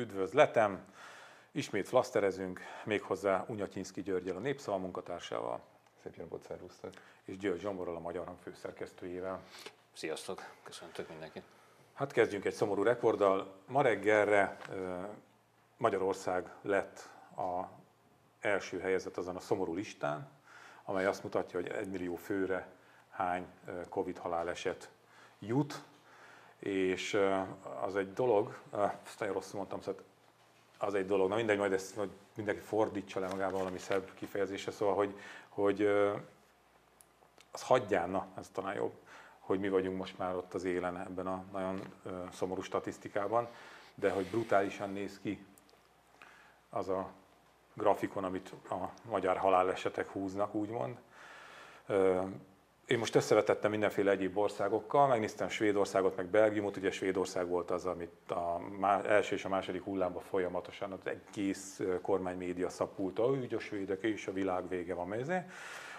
Üdvözletem! Ismét flaszterezünk, méghozzá Unyatyinszki Györgyel, a Népszava munkatársával. Szép jó napot, szervusztok! És György Zsomborral, a Magyar Hang főszerkesztőjével. Sziasztok! Köszöntök mindenkit! Hát kezdjünk egy szomorú rekorddal. Ma reggelre Magyarország lett a első helyezett azon a szomorú listán, amely azt mutatja, hogy egy millió főre hány Covid haláleset jut, és az egy dolog, ezt nagyon rosszul mondtam, szóval az egy dolog, na mindegy, majd ezt hogy mindenki fordítsa le magával valami szebb kifejezése, szóval, hogy, hogy az hagyján, na, ez talán jobb, hogy mi vagyunk most már ott az élen ebben a nagyon szomorú statisztikában, de hogy brutálisan néz ki az a grafikon, amit a magyar halálesetek húznak, úgymond. Én most összevetettem mindenféle egyéb országokkal, megnéztem Svédországot, meg Belgiumot, ugye Svédország volt az, amit a első és a második hullámban folyamatosan az egész kormánymédia szapulta, hogy a svédek és a világ vége van mezé.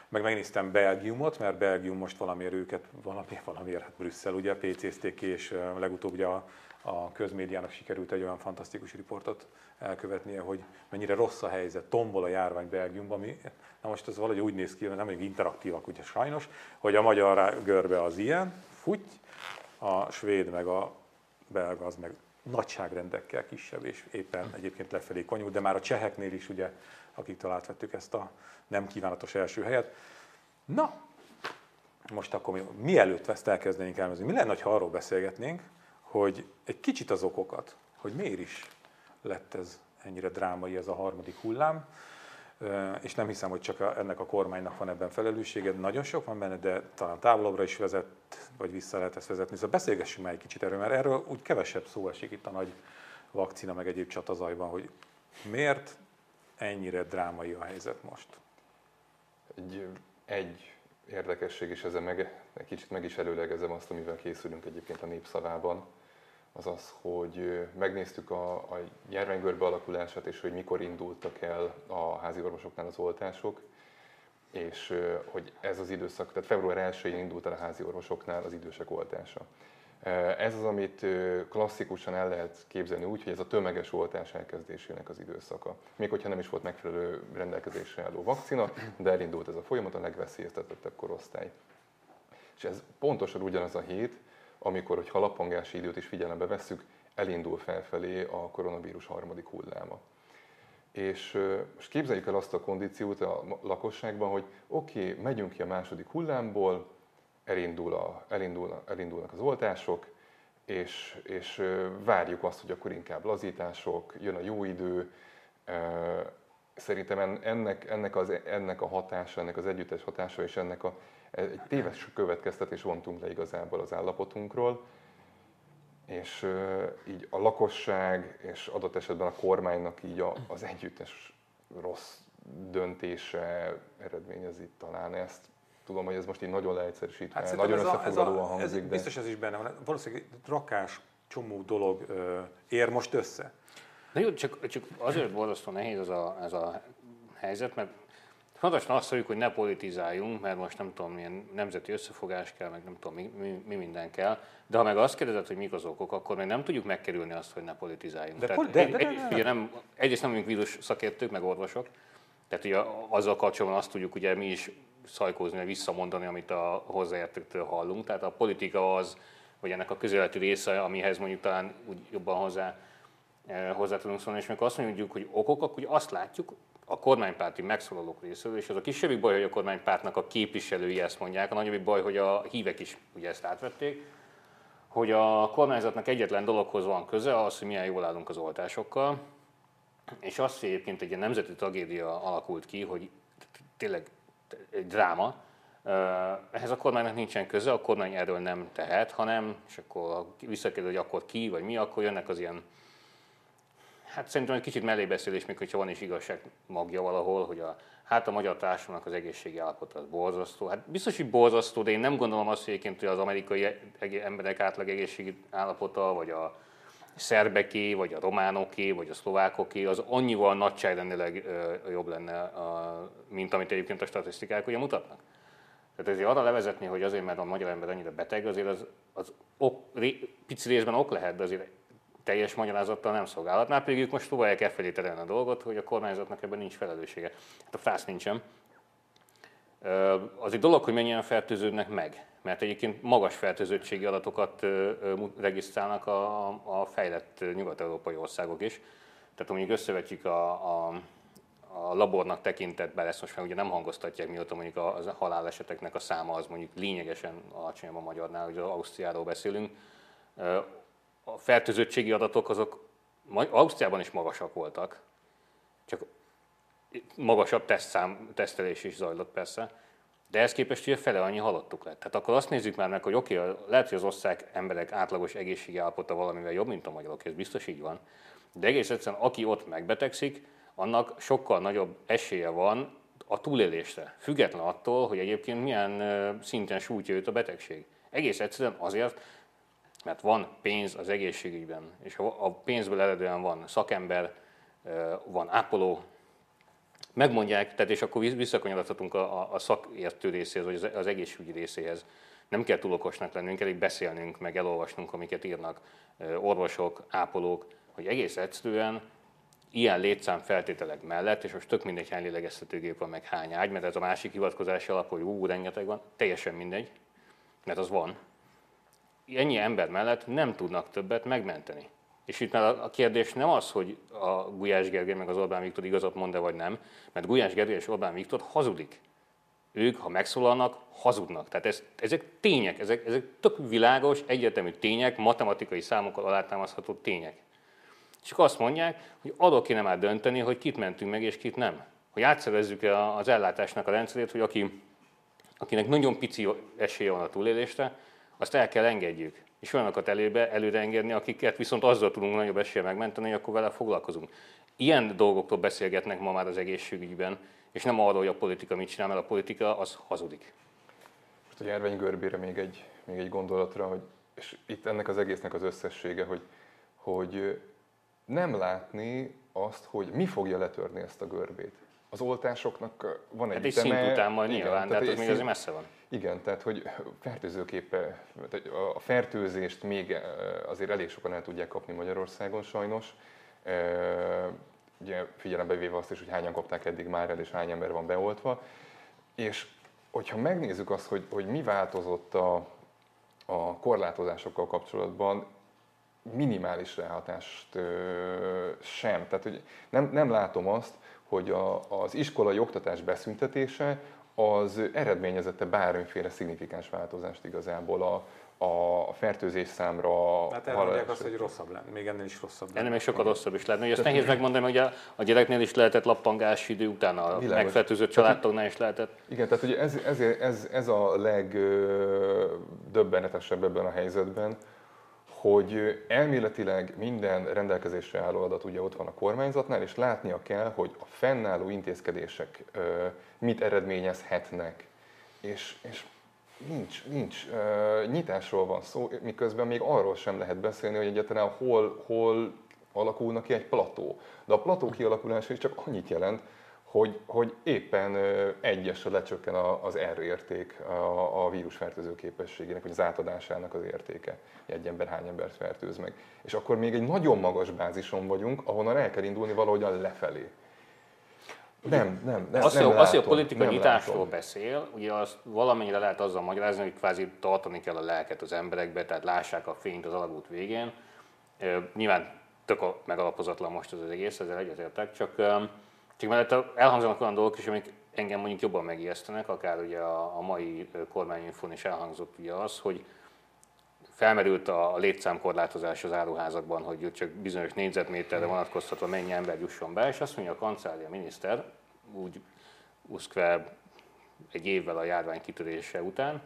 Meg megnéztem Belgiumot, mert Belgium most valamiért őket, valami, valamiért, hát Brüsszel ugye PC-zték és legutóbb ugye a, a közmédiának sikerült egy olyan fantasztikus riportot elkövetnie, hogy mennyire rossz a helyzet, tombol a járvány Belgiumban. Mi, na most ez valahogy úgy néz ki, nem még interaktívak ugye sajnos, hogy a magyar görbe az ilyen, futy, a svéd meg a belga az meg nagyságrendekkel kisebb, és éppen egyébként lefelé konyul, de már a cseheknél is ugye, akiktől átvettük ezt a nem kívánatos első helyet. Na, most akkor mi, mielőtt ezt elkezdenénk elmezni, mi lenne, ha arról beszélgetnénk, hogy egy kicsit az okokat, hogy miért is lett ez ennyire drámai ez a harmadik hullám, és nem hiszem, hogy csak ennek a kormánynak van ebben felelőssége, nagyon sok van benne, de talán távolabbra is vezet, vagy vissza lehet ezt vezetni. Szóval beszélgessünk már egy kicsit erről, mert erről úgy kevesebb szó esik itt a nagy vakcina, meg egyéb csatazajban, hogy miért ennyire drámai a helyzet most? Egy, egy érdekesség, és ezzel meg, egy kicsit meg is előlegezem azt, amivel készülünk egyébként a népszavában, az az, hogy megnéztük a, a járványgörbe alakulását, és hogy mikor indultak el a házi orvosoknál az oltások, és hogy ez az időszak, tehát február 1-én indult el a házi orvosoknál az idősek oltása. Ez az, amit klasszikusan el lehet képzelni úgy, hogy ez a tömeges oltás elkezdésének az időszaka. Még hogyha nem is volt megfelelő rendelkezésre álló vakcina, de elindult ez a folyamat a legveszélyeztetettebb korosztály. És ez pontosan ugyanaz a hét, amikor, hogy lapangási időt is figyelembe vesszük, elindul felfelé a koronavírus harmadik hulláma. És most képzeljük el azt a kondíciót a lakosságban, hogy oké, okay, megyünk ki a második hullámból, elindul a, elindul, elindulnak az oltások, és, és várjuk azt, hogy akkor inkább lazítások, jön a jó idő. Szerintem ennek, ennek, az, ennek a hatása, ennek az együttes hatása és ennek a egy téves következtetés vontunk le igazából az állapotunkról, és így a lakosság és adott esetben a kormánynak így az együttes rossz döntése eredményezi talán ezt. Tudom, hogy ez most így nagyon leegyszerűsítve, hát nagyon összefoglalóan hangzik. Ez, de... Biztos ez is benne van. Valószínűleg rakás csomó dolog ö, ér most össze. Na jó, csak, csak azért borzasztó nehéz ez a, ez a helyzet, mert Fontosan azt mondjuk, hogy ne politizáljunk, mert most nem tudom, milyen nemzeti összefogás kell, meg nem tudom, mi, mi, mi minden kell. De ha meg azt kérdezed, hogy mik az okok, akkor még nem tudjuk megkerülni azt, hogy ne politizáljunk. De, Tehát, de, de, de, de, de. Ugye nem, egyrészt nem vagyunk vírus szakértők, meg orvosok. Tehát ugye azzal kapcsolatban azt tudjuk ugye mi is szajkózni, vagy visszamondani, amit a hozzáértőktől hallunk. Tehát a politika az, vagy ennek a közéleti része, amihez mondjuk talán úgy jobban hozzá, eh, hozzá tudunk szólni, és meg azt mondjuk, hogy okok, akkor azt látjuk, a kormánypárti megszólalók részéről, és az a kisebbik baj, hogy a kormánypártnak a képviselői ezt mondják, a nagyobbik baj, hogy a hívek is ugye ezt átvették, hogy a kormányzatnak egyetlen dologhoz van köze, az, hogy milyen jól állunk az oltásokkal, és azt, hogy egyébként egy nemzeti tragédia alakult ki, hogy tényleg egy dráma, ehhez a kormánynak nincsen köze, a kormány erről nem tehet, hanem, és akkor visszakérdez, hogy akkor ki, vagy mi, akkor jönnek az ilyen Hát szerintem egy kicsit mellébeszélés, még hogyha van is igazság magja valahol, hogy a, hát a magyar társadalomnak az egészségi állapota az borzasztó. Hát biztos, hogy borzasztó, de én nem gondolom azt egyébként, hogy az amerikai emberek átlag egészségi állapota, vagy a szerbeké, vagy a románoké, vagy a szlovákoké, az annyival nagyságrendileg jobb lenne, a, mint amit egyébként a statisztikák ugye mutatnak. Tehát ezért arra levezetni, hogy azért, mert a magyar ember annyira beteg, azért az, az ok, pici részben ok lehet, de azért teljes magyarázattal nem szolgálhatná, pedig ők most próbálják elfelé terelni a dolgot, hogy a kormányzatnak ebben nincs felelőssége. Hát a fász nincsen. Az egy dolog, hogy mennyien fertőződnek meg, mert egyébként magas fertőzöttségi adatokat regisztrálnak a, a fejlett nyugat-európai országok is. Tehát mondjuk összevetjük a, a, a labornak tekintetben, ezt most már ugye nem hangoztatják, mióta mondjuk a, haláleseteknek a száma az mondjuk lényegesen alacsonyabb a magyarnál, hogy az Ausztriáról beszélünk. A fertőzöttségi adatok azok Ausztriában is magasak voltak, csak magasabb tesztszám, tesztelés is zajlott persze, de ehhez képest ugye fele annyi halottuk lett. Tehát akkor azt nézzük már meg, hogy oké, okay, lehet, hogy az osztrák emberek átlagos egészségi állapota valamivel jobb, mint a magyarok, ez biztos így van, de egész egyszerűen aki ott megbetegszik, annak sokkal nagyobb esélye van a túlélésre, független attól, hogy egyébként milyen szinten sújtja őt a betegség. Egész egyszerűen azért, mert van pénz az egészségügyben, és a pénzből eredően van szakember, van ápoló, megmondják, tehát és akkor visszakanyarodhatunk a, a szakértő részéhez, vagy az, egészségügyi részéhez. Nem kell túl okosnak lennünk, elég beszélnünk, meg elolvasnunk, amiket írnak orvosok, ápolók, hogy egész egyszerűen ilyen létszám feltételek mellett, és most tök mindegy, hány lélegeztetőgép van, meg hány ágy, mert ez a másik hivatkozási alap, hogy ú, rengeteg van, teljesen mindegy, mert az van. Ennyi ember mellett nem tudnak többet megmenteni. És itt már a kérdés nem az, hogy a Gulyás Gergely meg az Orbán Viktor igazat mond-e vagy nem, mert Gulyás Gergely és Orbán Viktor hazudik. Ők, ha megszólalnak, hazudnak. Tehát ez, ezek tények, ezek, ezek tök világos, egyetemű tények, matematikai számokkal alátámasztható tények. És akkor azt mondják, hogy adok kéne már dönteni, hogy kit mentünk meg és kit nem. Hogy átszervezzük az ellátásnak a rendszerét, hogy aki, akinek nagyon pici esélye van a túlélésre, azt el kell engedjük és olyanokat előbe, előre engedni, akiket viszont azzal tudunk nagyobb esélye megmenteni, hogy akkor vele foglalkozunk. Ilyen dolgoktól beszélgetnek ma már az egészségügyben, és nem arról, hogy a politika mit csinál, mert a politika az hazudik. Most a járvány görbére még egy, még egy gondolatra, hogy, és itt ennek az egésznek az összessége, hogy, hogy nem látni azt, hogy mi fogja letörni ezt a görbét. Az oltásoknak van egy hát egy szint után majd igen, nyilván, tehát, tehát még azért messze van. Igen, tehát hogy fertőzőképpe, a fertőzést még eh, azért elég sokan el tudják kapni Magyarországon sajnos. Eh, ugye figyelembe véve azt is, hogy hányan kapták eddig már el, és hány ember van beoltva. És hogyha megnézzük azt, hogy, hogy mi változott a, a korlátozásokkal kapcsolatban, minimális ráhatást sem. Tehát, hogy nem, nem látom azt, hogy a, az iskolai oktatás beszüntetése az eredményezette bármiféle szignifikáns változást igazából a, a fertőzés számra. Hát elmondják azt, hogy rosszabb lenne, még ennél is rosszabb lenne. Ennél még sokkal rosszabb is lehetne. Ezt nehéz megmondani, hogy a, a gyereknél is lehetett lappangás idő, utána a Világos. megfertőzött családtagnál is lehetett. Igen, tehát ugye ez, ez, ez, ez a legdöbbenetesebb ebben a helyzetben, hogy elméletileg minden rendelkezésre álló adat ugye ott van a kormányzatnál, és látnia kell, hogy a fennálló intézkedések mit eredményezhetnek. És, és nincs, nincs. Nyitásról van szó, miközben még arról sem lehet beszélni, hogy egyáltalán hol, hol alakulna ki egy plató. De a plató kialakulása is csak annyit jelent, hogy, hogy éppen egyesre lecsökken az R érték a, a vírusfertőző képességének, vagy az átadásának az értéke, hogy egy ember hány embert fertőz meg. És akkor még egy nagyon magas bázison vagyunk, ahonnan el kell indulni valahogyan lefelé. Nem, nem, nem. Azt, nem látom, azt, hogy a politika nyitásról látom. beszél, ugye azt valamennyire lehet azzal magyarázni, hogy kvázi tartani kell a lelket az emberekbe, tehát lássák a fényt az alagút végén. Nyilván tök megalapozatlan most az, az egész, ezzel egyetértek, csak csak mellett elhangzanak olyan dolgok is, amik engem mondjuk jobban megijesztenek, akár ugye a, a mai kormányinfón is elhangzott ugye az, hogy felmerült a létszámkorlátozás az áruházakban, hogy csak bizonyos négyzetméterre vonatkoztatva mennyi ember jusson be, és azt mondja a kancária miniszter, úgy uszkve egy évvel a járvány kitörése után,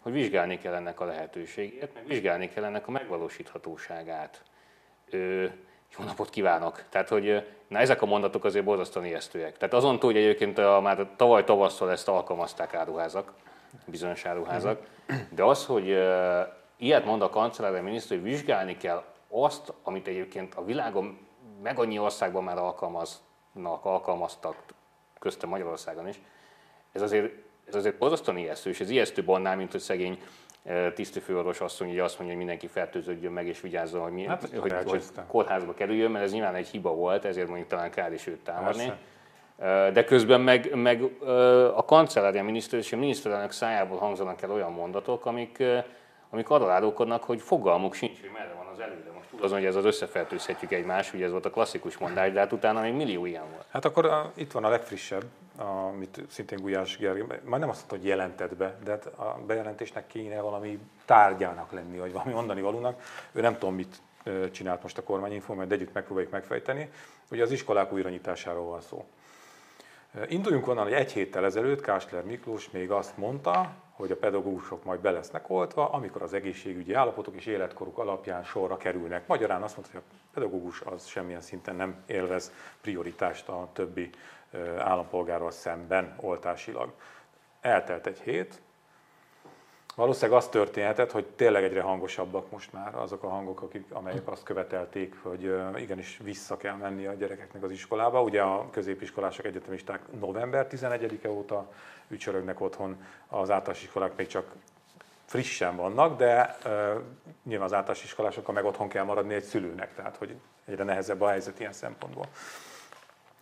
hogy vizsgálni kell ennek a lehetőségét, meg vizsgálni kell ennek a megvalósíthatóságát. Ö, jó napot kívánok! Tehát, hogy na, ezek a mondatok azért borzasztóan ijesztőek. Tehát azon túl, hogy egyébként a, már tavaly tavasszal ezt alkalmazták áruházak, bizonyos áruházak, de az, hogy uh, ilyet mond a kancellár miniszter, hogy vizsgálni kell azt, amit egyébként a világon meg annyi országban már alkalmaznak, alkalmaztak, köztem Magyarországon is, ez azért, ez azért borzasztóan ijesztő, és ez ijesztőbb annál, mint hogy szegény tisztőfőorvos asszony ugye azt mondja, hogy mindenki fertőződjön meg és vigyázzon, hogy, mi, Hát, hogy, hogy kórházba kerüljön, mert ez nyilván egy hiba volt, ezért mondjuk talán kár is őt támadni. De közben meg, meg a kancellária miniszter és a miniszterelnök szájából hangzanak el olyan mondatok, amik, amik arra hogy fogalmuk sincs, hogy merre van az előre. Azon, hogy ez az összefertőzhetjük egymást, ugye ez volt a klasszikus mondás, de hát utána még millió ilyen volt. Hát akkor a, itt van a legfrissebb, amit szintén Gulyás Gergely, majd nem azt mondta, hogy jelentett be, de hát a bejelentésnek kéne valami tárgyának lenni, vagy valami mondani valónak. Ő nem tudom, mit csinált most a kormányinfo, majd együtt megpróbáljuk megfejteni. Ugye az iskolák újranyitásáról van szó. Induljunk onnan, hogy egy héttel ezelőtt Kásler Miklós még azt mondta, hogy a pedagógusok majd be lesznek oltva, amikor az egészségügyi állapotok és életkoruk alapján sorra kerülnek. Magyarán azt mondta, hogy a pedagógus az semmilyen szinten nem élvez prioritást a többi állampolgárral szemben oltásilag. Eltelt egy hét, Valószínűleg az történhetett, hogy tényleg egyre hangosabbak most már azok a hangok, akik, amelyek azt követelték, hogy igenis vissza kell menni a gyerekeknek az iskolába. Ugye a középiskolások, egyetemisták november 11-e óta ücsörögnek otthon, az általános iskolák még csak frissen vannak, de uh, nyilván az általános iskolásokkal meg otthon kell maradni egy szülőnek, tehát hogy egyre nehezebb a helyzet ilyen szempontból.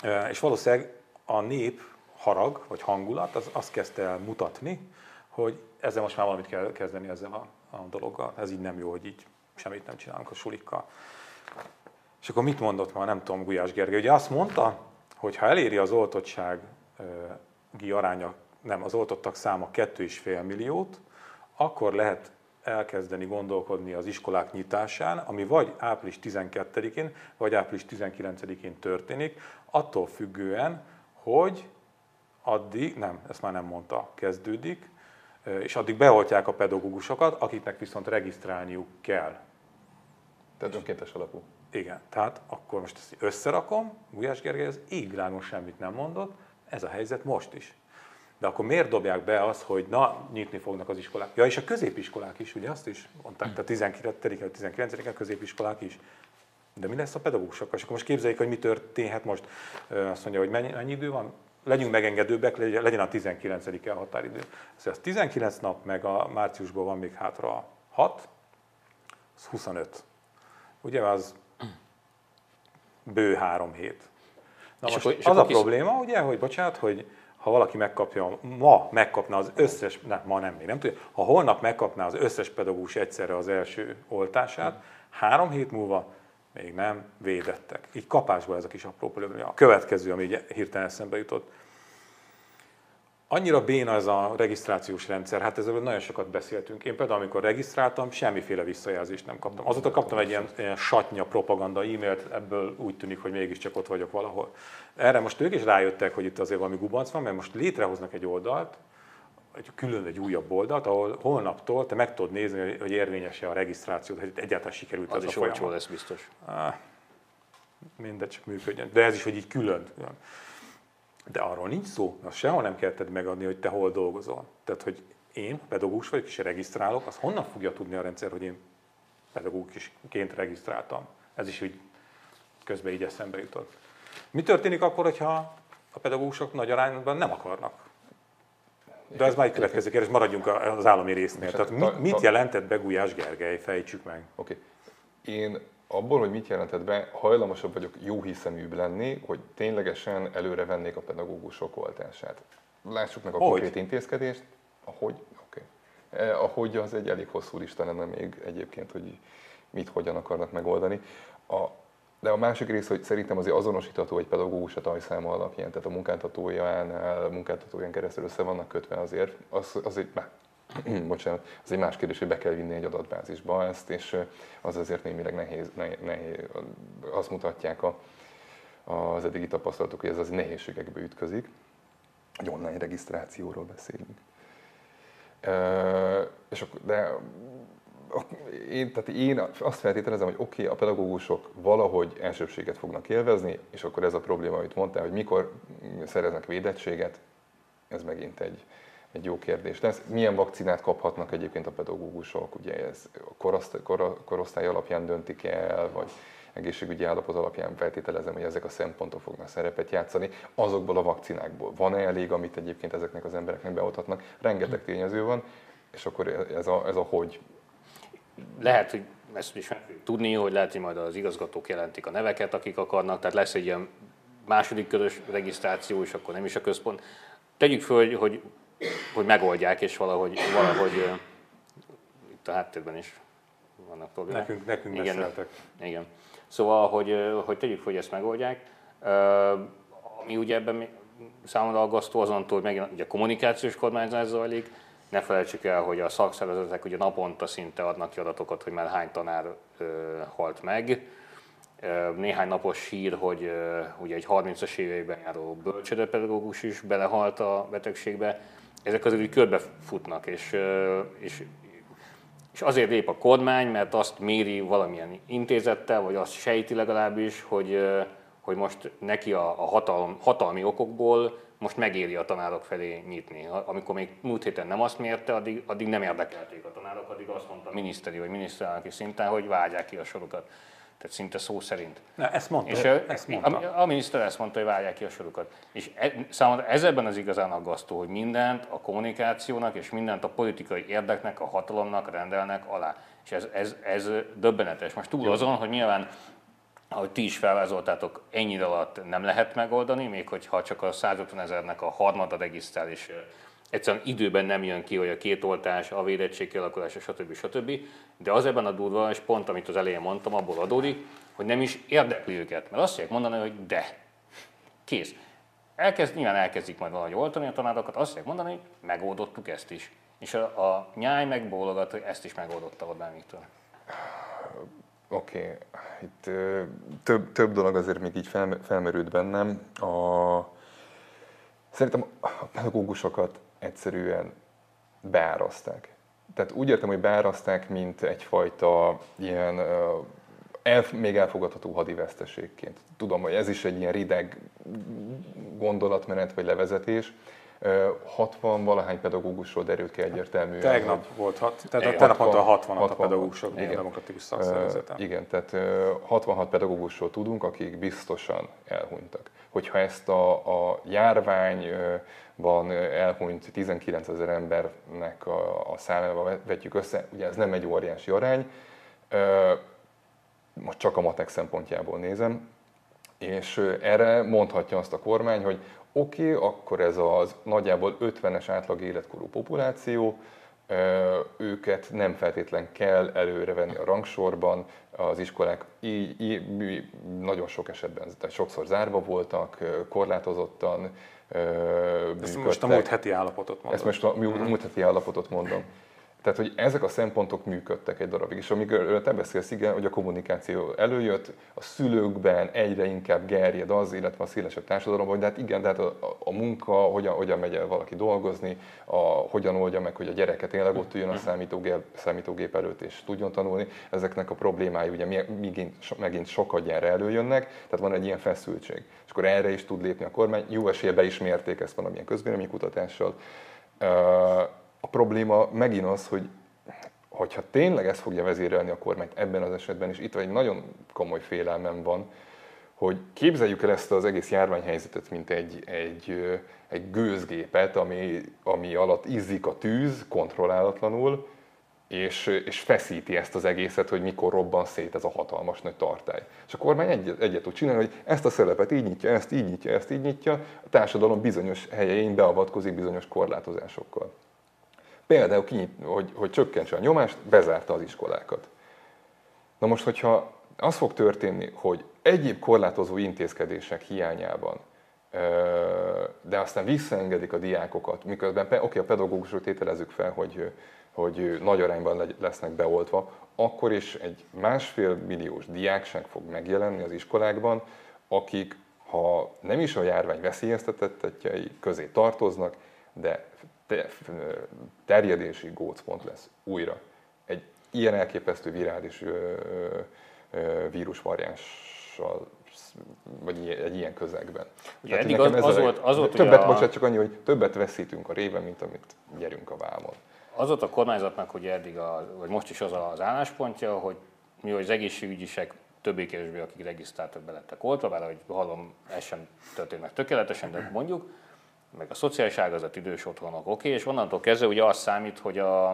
Uh, és valószínűleg a nép harag, vagy hangulat, az azt kezdte el mutatni, hogy ezzel most már valamit kell kezdeni ezzel a, a dologgal. Ez így nem jó, hogy így semmit nem csinálunk a sulikkal. És akkor mit mondott ma, nem tudom, Gulyás Gergely? Ugye azt mondta, hogy ha eléri az oltottsági aránya, nem, az oltottak száma 2,5 milliót, akkor lehet elkezdeni gondolkodni az iskolák nyitásán, ami vagy április 12-én, vagy április 19-én történik, attól függően, hogy addig, nem, ezt már nem mondta, kezdődik, és addig beoltják a pedagógusokat, akiknek viszont regisztrálniuk kell. Tehát önkéntes alapú. Igen, tehát akkor most ezt összerakom, Gulyás Gergely az égvilágon semmit nem mondott, ez a helyzet most is. De akkor miért dobják be azt, hogy na, nyitni fognak az iskolák? Ja, és a középiskolák is, ugye azt is mondták, tehát 19 19 a középiskolák is. De mi lesz a pedagógusokkal? És akkor most képzeljük, hogy mi történhet most. Azt mondja, hogy mennyi, mennyi idő van? legyünk megengedőbbek, legyen a 19-e a határidő. Szóval az 19 nap, meg a márciusból van még hátra 6, az 25. Ugye az bő három hét. Na és most akkor, és az a kis... probléma, ugye, hogy bocsánat, hogy ha valaki megkapja, ma megkapna az összes, nem, ma nem, még nem tudja, ha holnap megkapná az összes pedagógus egyszerre az első oltását, három hét múlva még nem védettek. Így kapásból ez a kis apró probléma. A következő, ami hirtelen eszembe jutott. Annyira béna ez a regisztrációs rendszer, hát ezzel nagyon sokat beszéltünk. Én például, amikor regisztráltam, semmiféle visszajelzést nem kaptam. Azóta kaptam egy ilyen, ilyen satnya propaganda e-mailt, ebből úgy tűnik, hogy mégiscsak ott vagyok valahol. Erre most ők is rájöttek, hogy itt azért valami gubanc van, mert most létrehoznak egy oldalt, egy külön egy újabb oldalt, ahol holnaptól te meg tudod nézni, hogy érvényes-e a regisztráció, hogy egyáltalán sikerült az, az is a folyamat. lesz biztos. Ah, mindegy, csak működjön. De ez is, hogy így külön. De arról nincs szó, azt sehol nem kell megadni, hogy te hol dolgozol. Tehát, hogy én pedagógus vagyok és regisztrálok, az honnan fogja tudni a rendszer, hogy én pedagógusként regisztráltam. Ez is úgy közben így eszembe jutott. Mi történik akkor, hogyha a pedagógusok nagy arányban nem akarnak de ez már egy következő kérdés, maradjunk az állami résznél. Tehát mit, mit jelentett be Gulyás Gergely? Fejtsük meg. Oké. Okay. Én abból, hogy mit jelentett be, hajlamosabb vagyok jó hiszeműbb lenni, hogy ténylegesen előre vennék a pedagógusok oltását. Lássuk meg a hogy? konkrét intézkedést. Ahogy? Oké. Okay. Eh, ahogy az egy elég hosszú lista lenne még egyébként, hogy mit hogyan akarnak megoldani. A de a másik rész, hogy szerintem azért azonosítható egy pedagógus a tajszáma alapján, tehát a munkáltatójánál, munkáltatóján keresztül össze vannak kötve azért, az, az egy, bocsánat, az egy más kérdés, hogy be kell vinni egy adatbázisba ezt, és az azért némileg nehéz, nehéz azt mutatják a, az eddigi tapasztalatok, hogy ez az nehézségekbe ütközik. Egy online regisztrációról beszélünk. És akkor, de én, tehát én azt feltételezem, hogy oké, okay, a pedagógusok valahogy elsőbséget fognak élvezni, és akkor ez a probléma, amit mondtál, hogy mikor szereznek védettséget, ez megint egy, egy jó kérdés lesz. Milyen vakcinát kaphatnak egyébként a pedagógusok? Ugye ez korosztály, korosztály alapján döntik el, vagy egészségügyi állapot alapján feltételezem, hogy ezek a szempontok fognak szerepet játszani. Azokból a vakcinákból van-e elég, amit egyébként ezeknek az embereknek beadhatnak? Rengeteg tényező van, És akkor ez a, ez a hogy? Lehet, hogy ezt is tudni, hogy lehet, hogy majd az igazgatók jelentik a neveket, akik akarnak, tehát lesz egy ilyen második közös regisztráció, és akkor nem is a központ. Tegyük föl, hogy, hogy, megoldják, és valahogy, valahogy itt a háttérben is vannak problémák. Nekünk, nekünk igen, beszéltek. Igen. Szóval, hogy, hogy tegyük hogy ezt megoldják. Ami ugye ebben számomra aggasztó azon, hogy megint ugye a kommunikációs kormányzás zajlik, ne felejtsük el, hogy a szakszervezetek ugye naponta szinte adnak ki adatokat, hogy már hány tanár ö, halt meg. Néhány napos hír, hogy ö, ugye egy 30-as éveiben járó bölcsődepedagógus is belehalt a betegségbe. Ezek azért úgy körbefutnak, és, és, és azért lép a kormány, mert azt méri valamilyen intézettel, vagy azt sejti legalábbis, hogy, hogy most neki a, a hatalom, hatalmi okokból most megéri a tanárok felé nyitni. Amikor még múlt héten nem azt mérte, addig, addig nem érdekelték a tanárok, addig azt mondta a miniszteri vagy miniszterelnöki szinten, hogy vágyják ki a sorokat. Tehát szinte szó szerint. Na, ezt mondta. És ezt mondta. A, a miniszter ezt mondta, hogy várják ki a sorokat. És e, számomra ez ebben az igazán aggasztó, hogy mindent a kommunikációnak és mindent a politikai érdeknek, a hatalomnak rendelnek alá. És ez, ez, ez döbbenetes. Most túl azon, hogy nyilván ahogy ti is felvázoltátok, ennyi alatt nem lehet megoldani, még hogyha csak a 150 ezernek a harmada regisztrál, és egyszerűen időben nem jön ki, hogy a két oltás, a védettség kialakulása, stb. stb. De az ebben a durva, és pont amit az elején mondtam, abból adódik, hogy nem is érdekli őket. Mert azt fogják mondani, hogy de, kész. Elkezd, nyilván elkezdik majd valahogy oltani a tanárokat, azt fogják mondani, hogy megoldottuk ezt is. És a, a nyáj megbólogat, hogy ezt is megoldotta Orbán Viktor. Oké, okay. itt ö, több, több dolog azért még így fel, felmerült bennem. A, szerintem a pedagógusokat egyszerűen beáraszták. Tehát úgy értem, hogy beáraszták, mint egyfajta ilyen el, még elfogadható hadiveszteségként. Tudom, hogy ez is egy ilyen rideg gondolatmenet vagy levezetés, 60 valahány pedagógusról derült ki egyértelműen. Tegnap hogy... volt, hat, tehát igen, tegnap mondta 60, 60 a pedagógusok, igen. demokratikus szakszervezeten. Igen, tehát 66 pedagógusról tudunk, akik biztosan elhunytak. Hogyha ezt a, a járványban elhunyt 19 ezer embernek a, a számával vetjük össze, ugye ez nem egy óriási arány, most csak a matek szempontjából nézem, és erre mondhatja azt a kormány, hogy Oké, okay, akkor ez az nagyjából 50-es átlag életkorú populáció, őket nem feltétlen kell előrevenni a rangsorban, az iskolák így, így, nagyon sok esetben, tehát sokszor zárva voltak, korlátozottan Ezt most a múlt heti állapotot mondom. Ezt most a múlt heti állapotot mondom. Tehát, hogy ezek a szempontok működtek egy darabig, és amikor te beszélsz, igen, hogy a kommunikáció előjött, a szülőkben egyre inkább gerjed az, illetve a szélesebb társadalomban, de hát igen, de hát a, a munka, hogyan, hogyan megy el valaki dolgozni, a, hogyan oldja meg, hogy a gyereke tényleg ott üljön a számítógép, számítógép előtt és tudjon tanulni, ezeknek a problémái ugye megint, megint sokadjára előjönnek, tehát van egy ilyen feszültség. És akkor erre is tud lépni a kormány, jó esélye be is mérték ezt valamilyen közvéleménykutatással, a probléma megint az, hogy hogyha tényleg ez fogja vezérelni a kormányt ebben az esetben, és itt egy nagyon komoly félelmem van, hogy képzeljük el ezt az egész járványhelyzetet, mint egy, egy, egy gőzgépet, ami, ami alatt izzik a tűz kontrollálatlanul, és, és feszíti ezt az egészet, hogy mikor robban szét ez a hatalmas nagy tartály. És a kormány egyet, egyet tud csinálni, hogy ezt a szelepet így nyitja, ezt így nyitja, ezt így nyitja, a társadalom bizonyos helyein beavatkozik bizonyos korlátozásokkal. Például, ki, hogy, hogy csökkentse a nyomást, bezárta az iskolákat. Na most, hogyha az fog történni, hogy egyéb korlátozó intézkedések hiányában, de aztán visszaengedik a diákokat, miközben oké, okay, a pedagógusról tételezzük fel, hogy, hogy nagy arányban lesznek beoltva, akkor is egy másfél milliós diákság fog megjelenni az iskolákban, akik, ha nem is a járvány veszélyeztetettjei közé tartoznak, de terjedési gócpont lesz újra. Egy ilyen elképesztő virális vírusvariánssal vagy egy ilyen közegben. Ugye eddig az, az, volt, az volt többet, a... bocsánat, csak annyi, hogy többet veszítünk a réven, mint amit gyerünk a vámon. Az volt a kormányzatnak, hogy eddig, a, vagy most is az az álláspontja, hogy mi, az egészségügyisek többé-kevésbé, akik regisztráltak be lettek oltva, bár ahogy hallom, ez sem történt meg tökéletesen, de mondjuk, meg a szociális ágazat, idős otthonok, oké, és onnantól kezdve ugye az számít, hogy a,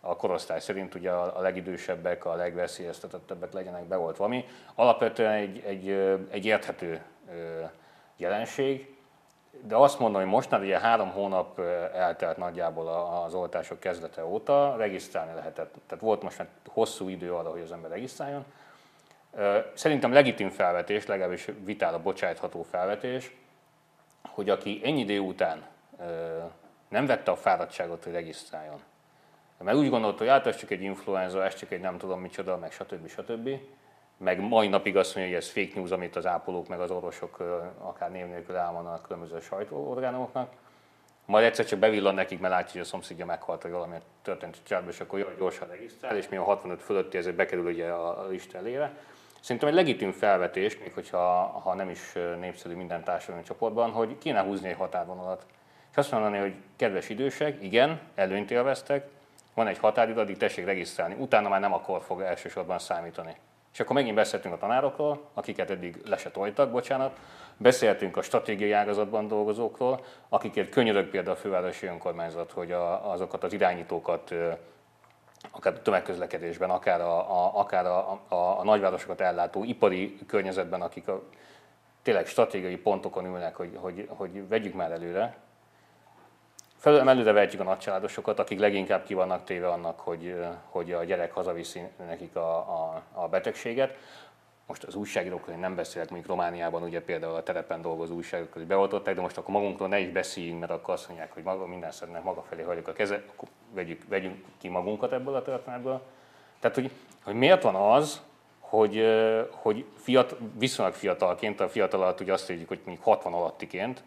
a korosztály szerint ugye a legidősebbek, a legveszélyeztetettebbek legyenek beoltva, ami alapvetően egy, egy, egy érthető jelenség, de azt mondom, hogy most már ugye három hónap eltelt nagyjából az oltások kezdete óta, regisztrálni lehetett. Tehát volt most már hosszú idő arra, hogy az ember regisztráljon. Szerintem legitim felvetés, legalábbis vitára bocsájtható felvetés, hogy aki ennyi idő után nem vette a fáradtságot, hogy regisztráljon, mert úgy gondolta, hogy hát ez csak egy influenza, ez csak egy nem tudom micsoda, meg stb. stb. Meg mai napig azt mondja, hogy ez fake news, amit az ápolók meg az orvosok akár név nélkül elmondanak különböző sajtóorgánumoknak. Majd egyszer csak bevillan nekik, mert látja, hogy a szomszédja meghalt, vagy valami történt a családban, és akkor gyorsan regisztrál, és mi a 65 fölötti ezért bekerül ugye a lista elére. Szerintem egy legitim felvetés, még hogyha ha nem is népszerű minden társadalmi csoportban, hogy kéne húzni egy határvonalat. És azt mondani, hogy kedves idősek, igen, előnyt élveztek, van egy határidő, addig tessék regisztrálni, utána már nem akkor fog elsősorban számítani. És akkor megint beszéltünk a tanárokról, akiket eddig le se tojtak, bocsánat, beszéltünk a stratégiai ágazatban dolgozókról, akiket könyörög például a fővárosi önkormányzat, hogy a, azokat az irányítókat akár a tömegközlekedésben, akár a, a, akár a, a, a nagyvárosokat ellátó ipari környezetben, akik a, tényleg stratégiai pontokon ülnek, hogy, hogy, hogy vegyük már előre, Felül előre vehetjük a nagycsaládosokat, akik leginkább ki vannak téve annak, hogy, hogy a gyerek hazaviszi nekik a, a, a betegséget. Most az újságírókról én nem beszélek, mondjuk Romániában ugye például a terepen dolgozó újságírók, hogy beoltották, de most akkor magunkról ne is beszéljünk, mert akkor azt mondják, hogy maga, minden szerint maga felé hagyjuk a keze, akkor vegyük, vegyünk ki magunkat ebből a történetből. Tehát, hogy, hogy miért van az, hogy, hogy fiat, viszonylag fiatalként, a fiatal alatt ugye azt mondjuk, hogy mondjuk 60 alattiként,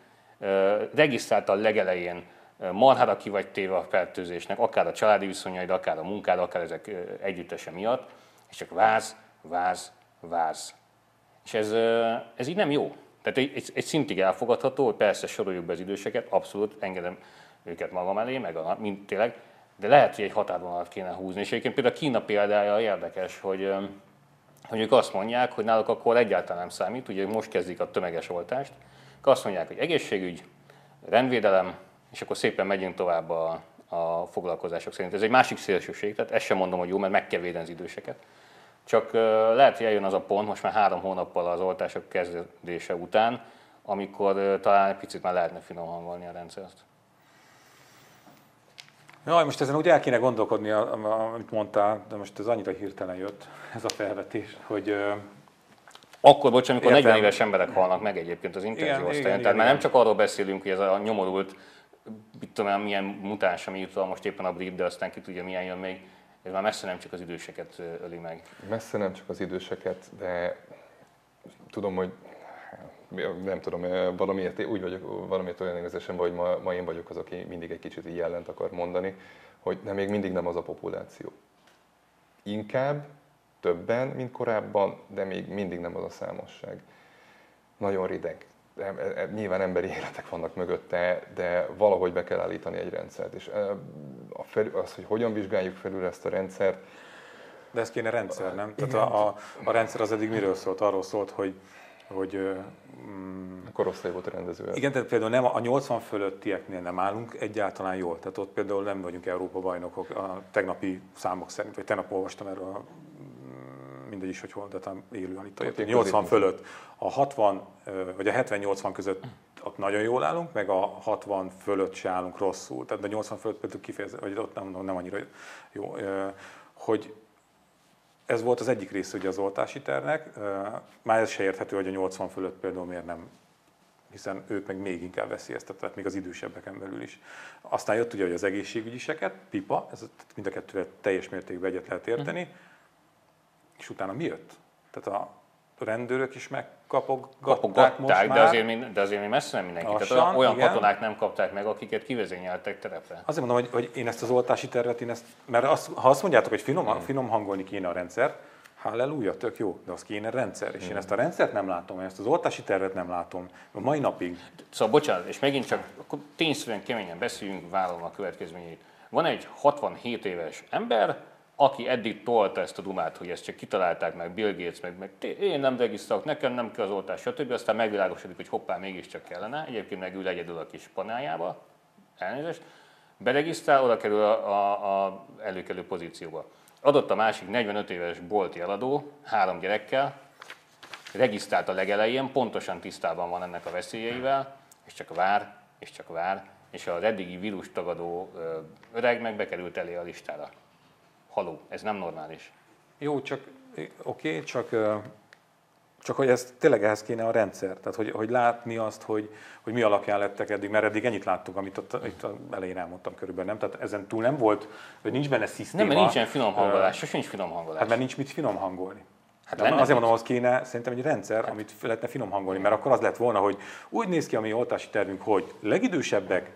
regisztrálta a legelején marhára ki vagy téve a fertőzésnek, akár a családi viszonyaid, akár a munkád, akár ezek együttese miatt, és csak váz, váz, váz. És ez, ez így nem jó. Tehát egy, egy, egy szintig elfogadható, hogy persze soroljuk be az időseket, abszolút engedem őket magam elé, meg a, mint tényleg, de lehet, hogy egy határvonalat kéne húzni. És egyébként például a Kína példája érdekes, hogy, hogy ők azt mondják, hogy náluk akkor egyáltalán nem számít, ugye most kezdik a tömeges oltást, azt mondják, hogy egészségügy, rendvédelem, és akkor szépen megyünk tovább a, a foglalkozások szerint. Ez egy másik szélsőség, tehát ezt sem mondom, hogy jó, mert meg kell védeni az időseket. Csak lehet, hogy eljön az a pont, most már három hónappal az oltások kezdése után, amikor talán egy picit már lehetne finom hangolni a rendszert. Jaj, most ezen úgy el kéne gondolkodni, amit mondtál, de most ez annyira hirtelen jött, ez a felvetés, hogy akkor, bocs, amikor Értem. 40 éves emberek halnak meg egyébként az intenzív osztályon. Tehát már nem csak arról beszélünk, hogy ez a nyomorult mit tudom milyen mutáns, ami jutott most éppen a brit, de aztán ki tudja, milyen jön még. Ez már messze nem csak az időseket öli meg. Messze nem csak az időseket, de tudom, hogy nem tudom, valamiért úgy vagyok, valamiért olyan érzésem hogy ma, ma én vagyok az, aki mindig egy kicsit így ellent akar mondani, hogy nem, még mindig nem az a populáció. Inkább, többen, mint korábban, de még mindig nem az a számosság. Nagyon rideg nyilván emberi életek vannak mögötte, de valahogy be kell állítani egy rendszert. És a az, hogy hogyan vizsgáljuk felül ezt a rendszert, de ez kéne rendszer, nem? Igen. Tehát a, a, a rendszer az eddig miről szólt? Arról szólt, hogy hogy mm, korosztály volt a rendező. Igen, tehát például nem, a 80 fölöttieknél nem állunk egyáltalán jól. Tehát ott például nem vagyunk Európa bajnokok a tegnapi számok szerint, vagy tegnap olvastam erről a mindegy is, hogy hol, de talán élően itt a 80 fölött. A 60 vagy a 70-80 között ott nagyon jól állunk, meg a 60 fölött se állunk rosszul. Tehát a 80 fölött például kifejező, vagy ott nem, nem annyira jó. Hogy ez volt az egyik része ugye az oltási tervnek. Már ez se érthető, hogy a 80 fölött például miért nem hiszen ők meg még inkább veszélyeztetett, még az idősebbeken belül is. Aztán jött ugye hogy az egészségügyiseket, pipa, ez mind a kettőre teljes mértékben egyet lehet érteni. És utána mi jött? Tehát a rendőrök is megkapoggatták most már. De azért, mi, de azért mi messze nem mindenki. Lassan, Tehát olyan igen. katonák nem kapták meg, akiket kivezényeltek terepre. Azért mondom, hogy, hogy én ezt az oltási tervet, én ezt, mert azt, ha azt mondjátok, hogy finom, hmm. finom hangolni kéne a rendszer, halleluja, tök jó, de az kéne rendszer. És hmm. én ezt a rendszert nem látom, ezt az oltási tervet nem látom, a mai napig. Szóval bocsánat, és megint csak akkor tényszerűen keményen beszéljünk, vállalom a következményeit. Van egy 67 éves ember, aki eddig tolta ezt a dumát, hogy ezt csak kitalálták meg Bill Gates, meg, meg én nem regisztrálok, nekem nem kell az oltás, stb. Aztán megvilágosodik, hogy hoppá, mégiscsak kellene. Egyébként meg ül egyedül a kis panájába, elnézést, beregisztrál, oda kerül a, a, a előkelő pozícióba. Adott a másik 45 éves bolti eladó, három gyerekkel, regisztrált a legelején, pontosan tisztában van ennek a veszélyeivel, és csak vár, és csak vár, és az eddigi vírus tagadó öreg meg bekerült elé a listára. Haló, ez nem normális. Jó, csak oké, okay, csak csak hogy ez tényleg ehhez kéne a rendszer, tehát hogy, hogy látni azt, hogy, hogy mi alapján lettek eddig, mert eddig ennyit láttuk, amit ott, itt elején elmondtam körülbelül, nem? Tehát ezen túl nem volt, hogy nincs benne szisztéma. Nem, mert nincsen finom hangolás, sosem nincs finom hangolás. Hát mert nincs mit finom hangolni. Hát lenne azért mondom, az kéne szerintem egy rendszer, hát. amit lehetne finom hangolni, mert akkor az lett volna, hogy úgy néz ki a mi oltási tervünk, hogy legidősebbek,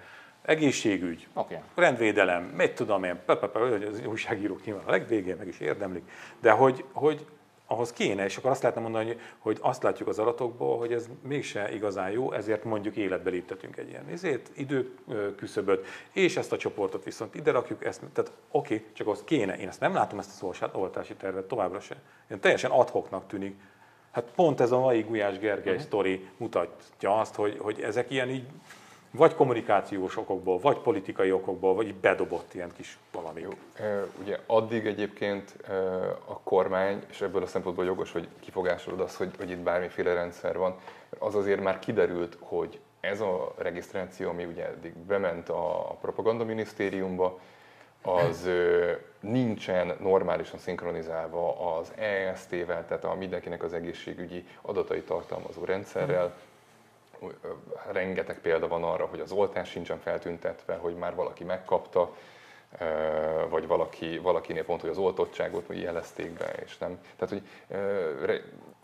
egészségügy, okay. rendvédelem, mit tudom én, hogy az újságírók nyilván a legvégén meg is érdemlik, de hogy, hogy ahhoz kéne, és akkor azt lehetne mondani, hogy, hogy azt látjuk az adatokból, hogy ez mégse igazán jó, ezért mondjuk életbe léptetünk egy ilyen ezért időküszöböt, és ezt a csoportot viszont ide rakjuk, ezt, tehát oké, okay, csak az kéne, én ezt nem látom ezt a oltási tervet továbbra sem. Én teljesen adhoknak tűnik. Hát pont ez a mai Gulyás Gergely uh-huh. sztori mutatja azt, hogy, hogy ezek ilyen így vagy kommunikációs okokból, vagy politikai okokból, vagy bedobott ilyen kis valami. Jó. Ugye addig egyébként a kormány, és ebből a szempontból jogos, hogy kifogásolod az, hogy, hogy itt bármiféle rendszer van, az azért már kiderült, hogy ez a regisztráció, ami ugye eddig bement a propagandaminisztériumba, az nincsen normálisan szinkronizálva az EST-vel, tehát a mindenkinek az egészségügyi adatai tartalmazó rendszerrel, rengeteg példa van arra, hogy az oltás sincsen feltüntetve, hogy már valaki megkapta, vagy valaki, valakinél pont, hogy az oltottságot hogy jelezték be, és nem. Tehát, hogy,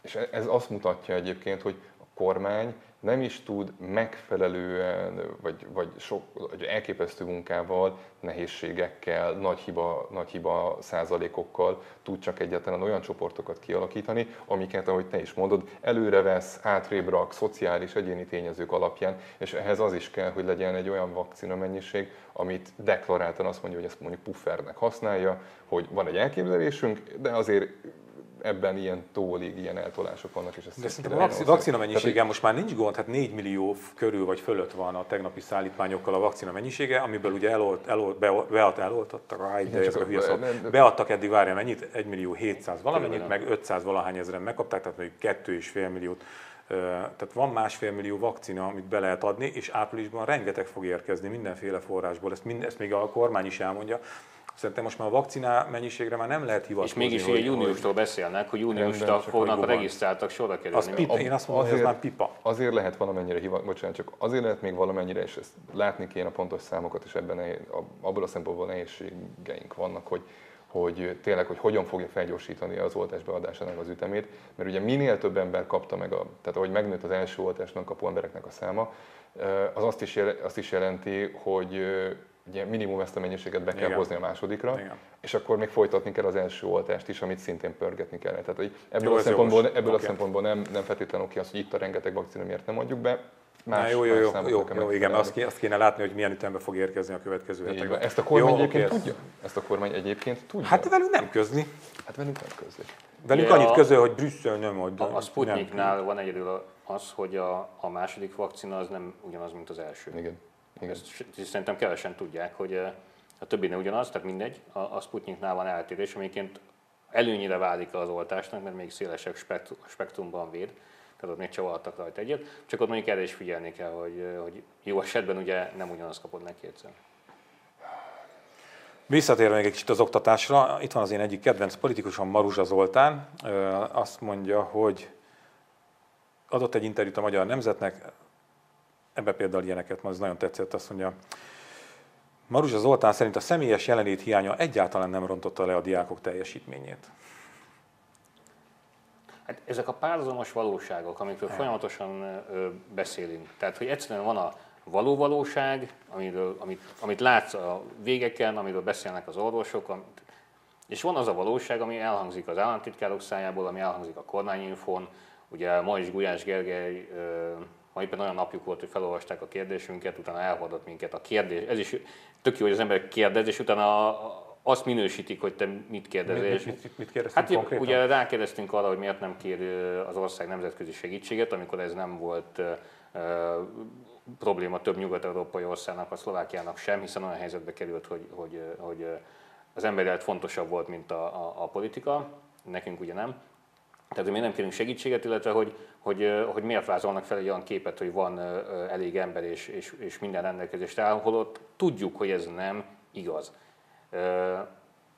és ez azt mutatja egyébként, hogy a kormány nem is tud megfelelően, vagy, vagy, sok, vagy elképesztő munkával, nehézségekkel, nagy hiba, nagy hiba százalékokkal tud csak egyáltalán olyan csoportokat kialakítani, amiket, ahogy te is mondod, előrevesz, átrébb rak, szociális, egyéni tényezők alapján, és ehhez az is kell, hogy legyen egy olyan vakcina mennyiség, amit deklaráltan azt mondja, hogy ezt mondjuk puffernek használja, hogy van egy elképzelésünk, de azért ebben ilyen tólig, ilyen eltolások vannak. És ezt De szerintem a vakcina, vakcina mennyisége most már nincs gond, hát 4 millió körül vagy fölött van a tegnapi szállítmányokkal a vakcina mennyisége, amiből ugye elolt, elolt, be, beadt, eloltottak, ráj, de ez a hülye szó. Beadtak eddig, várja mennyit, 1 millió 700 valamennyit, meg 500 valahány ezeren megkapták, tehát mondjuk 2,5 milliót tehát van másfél millió vakcina, amit be lehet adni, és áprilisban rengeteg fog érkezni mindenféle forrásból. Ezt, mind, ezt még a kormány is elmondja. Szerintem most már a vakcina mennyiségre már nem lehet hivatkozni. És mégis hogy, júniustól hogy beszélnek, hogy júniustól fognak regisztráltak sorra kerülni. Az pipa, én azt mondom, hogy ez már pipa. Azért lehet valamennyire hivatkozni, bocsánat, csak azért lehet még valamennyire, és ezt látni kéne a pontos számokat, és ebben abból a szempontból nehézségeink vannak, hogy hogy tényleg, hogy hogyan fogja felgyorsítani az oltás beadásának az ütemét, mert ugye minél több ember kapta meg, a, tehát ahogy megnőtt az első oltásnak kapó embereknek a száma, az azt is, azt is jelenti, hogy ugye minimum ezt a mennyiséget be kell Igen. hozni a másodikra, Igen. és akkor még folytatni kell az első oltást is, amit szintén pörgetni kell. Tehát hogy ebből, jó, a szempontból, ebből okay. a szempontból nem, nem feltétlenül ki az, hogy itt a rengeteg vakcina miért nem adjuk be, Más, jó, jó, jó, jó, jó, jó igen, azt, azt kéne látni, hogy milyen ütemben fog érkezni a következő hetekben. Ezt a kormány jó, egyébként okay, tudja? Ezt a kormány egyébként tudja? Hát velünk nem közli. Hát velünk nem közli. Velünk ja, annyit közöl, hogy Brüsszel nem ad. A, a Sputniknál van egyedül az, hogy a, a második vakcina az nem ugyanaz, mint az első. Igen. Igen. Ezt szerintem kevesen tudják, hogy a többinél ugyanaz, tehát mindegy, a, a Sputniknál van eltérés, amiként előnyire válik az oltásnak, mert még szélesebb spektrumban véd, tehát ott még csavartak rajta egyet, csak ott mondjuk erre is figyelni kell, hogy, hogy jó esetben ugye nem ugyanaz kapod meg kétszer. Visszatérve még egy kicsit az oktatásra, itt van az én egyik kedvenc politikusom, Maruzsa Zoltán, azt mondja, hogy adott egy interjút a Magyar Nemzetnek, Ebbe például ilyeneket, az nagyon tetszett, azt mondja, Maruzsa Zoltán szerint a személyes jelenlét hiánya egyáltalán nem rontotta le a diákok teljesítményét. Hát ezek a párhuzamos valóságok, amikről nem. folyamatosan ö, beszélünk. Tehát, hogy egyszerűen van a való valóság, amiről, amit, amit látsz a végeken, amiről beszélnek az orvosok, amit, és van az a valóság, ami elhangzik az államtitkárok szájából, ami elhangzik a kormányinfon. Ugye ma is Gulyás Gergely ö, Ma éppen olyan napjuk volt, hogy felolvasták a kérdésünket, utána elhordott minket a kérdés. Ez is tök jó, hogy az ember kérdez, és utána azt minősítik, hogy te mit kérdezel. Mit, mit, mit, kérdeztünk Hát konkrétan? ugye rákérdeztünk arra, hogy miért nem kér az ország nemzetközi segítséget, amikor ez nem volt probléma több nyugat-európai országnak, a Szlovákiának sem, hiszen olyan helyzetbe került, hogy, hogy, hogy az emberi élet fontosabb volt, mint a, a, a politika, nekünk ugye nem. Tehát, hogy miért nem kérünk segítséget, illetve hogy, hogy, hogy miért vázolnak fel egy olyan képet, hogy van elég ember és, és, és minden rendelkezésre áll, holott tudjuk, hogy ez nem igaz.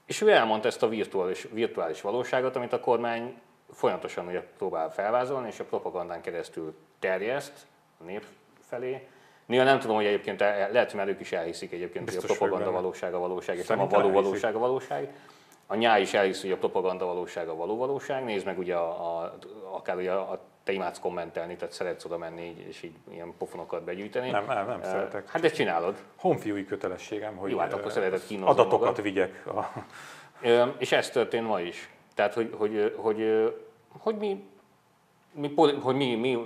És ő elmondta ezt a virtuális, virtuális valóságot, amit a kormány folyamatosan ugye próbál felvázolni, és a propagandán keresztül terjeszt a nép felé. Néha nem tudom, hogy egyébként lehet, hogy ők is elhiszik egyébként, Biztos hogy a propaganda valóság a valóság, és nem a való valóság a valóság. A nyáj is elhiszi, hogy a propaganda valóság a való valóság. Nézd meg ugye a, a, akár ugye a te imádsz kommentelni, tehát szeretsz oda menni, és így ilyen pofonokat begyűjteni. Nem, nem, nem uh, szeretek. Hát ezt csinálod. Honfiúi kötelességem, hogy Jó, hát akkor szereted adatokat magad. vigyek. A... És ez történt ma is. Tehát, hogy, hogy, hogy, hogy mi mi, hogy mi, mi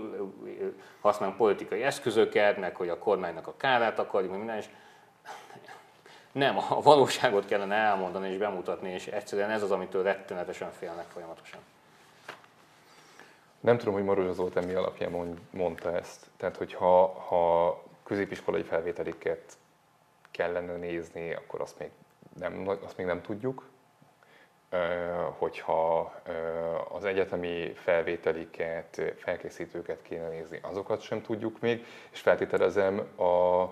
használunk politikai eszközöket, meg hogy a kormánynak a kárát akarjuk, minden, és nem, a valóságot kellene elmondani és bemutatni, és egyszerűen ez az, amitől rettenetesen félnek folyamatosan. Nem tudom, hogy Marozsa Zoltán mi alapján mondta ezt. Tehát, hogy ha, ha középiskolai felvételiket kellene nézni, akkor azt még nem, azt még nem tudjuk. Hogyha az egyetemi felvételiket, felkészítőket kéne nézni, azokat sem tudjuk még, és feltételezem, a,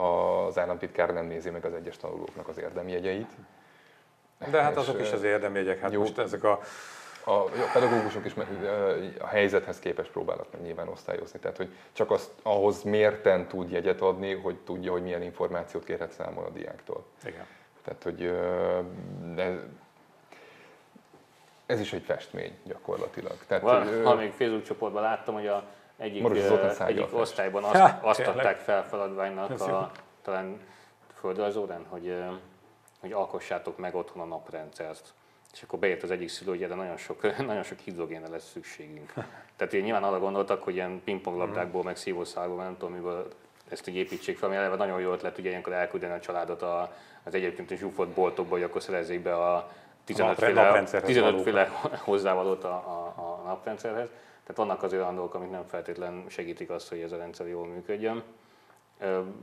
az államtitkár nem nézi meg az egyes tanulóknak az érdemjegyeit. De hát azok is az érdemjegyek, hát jó, most ezek a a, a pedagógusok is a helyzethez képest próbálnak meg nyilván osztályozni. Tehát, hogy csak azt, ahhoz mérten tud jegyet adni, hogy tudja, hogy milyen információt kérhet számon a diáktól. Igen. Tehát, hogy ez, ez is egy festmény gyakorlatilag. Tehát, Val, ha még Facebook csoportban láttam, hogy a egyik, egyik osztályban azt, ha, azt adták fel feladványnak a, talán földrajzórán, hogy, hogy alkossátok meg otthon a naprendszert. És akkor beért az egyik szülő, hogy erre nagyon sok, nagyon sok hidrogénre lesz szükségünk. Tehát én nyilván arra gondoltak, hogy ilyen pingponglabdákból, meg szívószálból, nem tudom, miből ezt így építsék fel, ami eleve nagyon jó ötlet, ugye ilyenkor elküldeni a családot a, az egyébként is zsúfolt boltokba, hogy akkor szerezzék be a 15 féle, 15 féle hozzávalót a, a, a naprendszerhez. Tehát vannak azért olyan dolgok, amik nem feltétlenül segítik azt, hogy ez a rendszer jól működjön.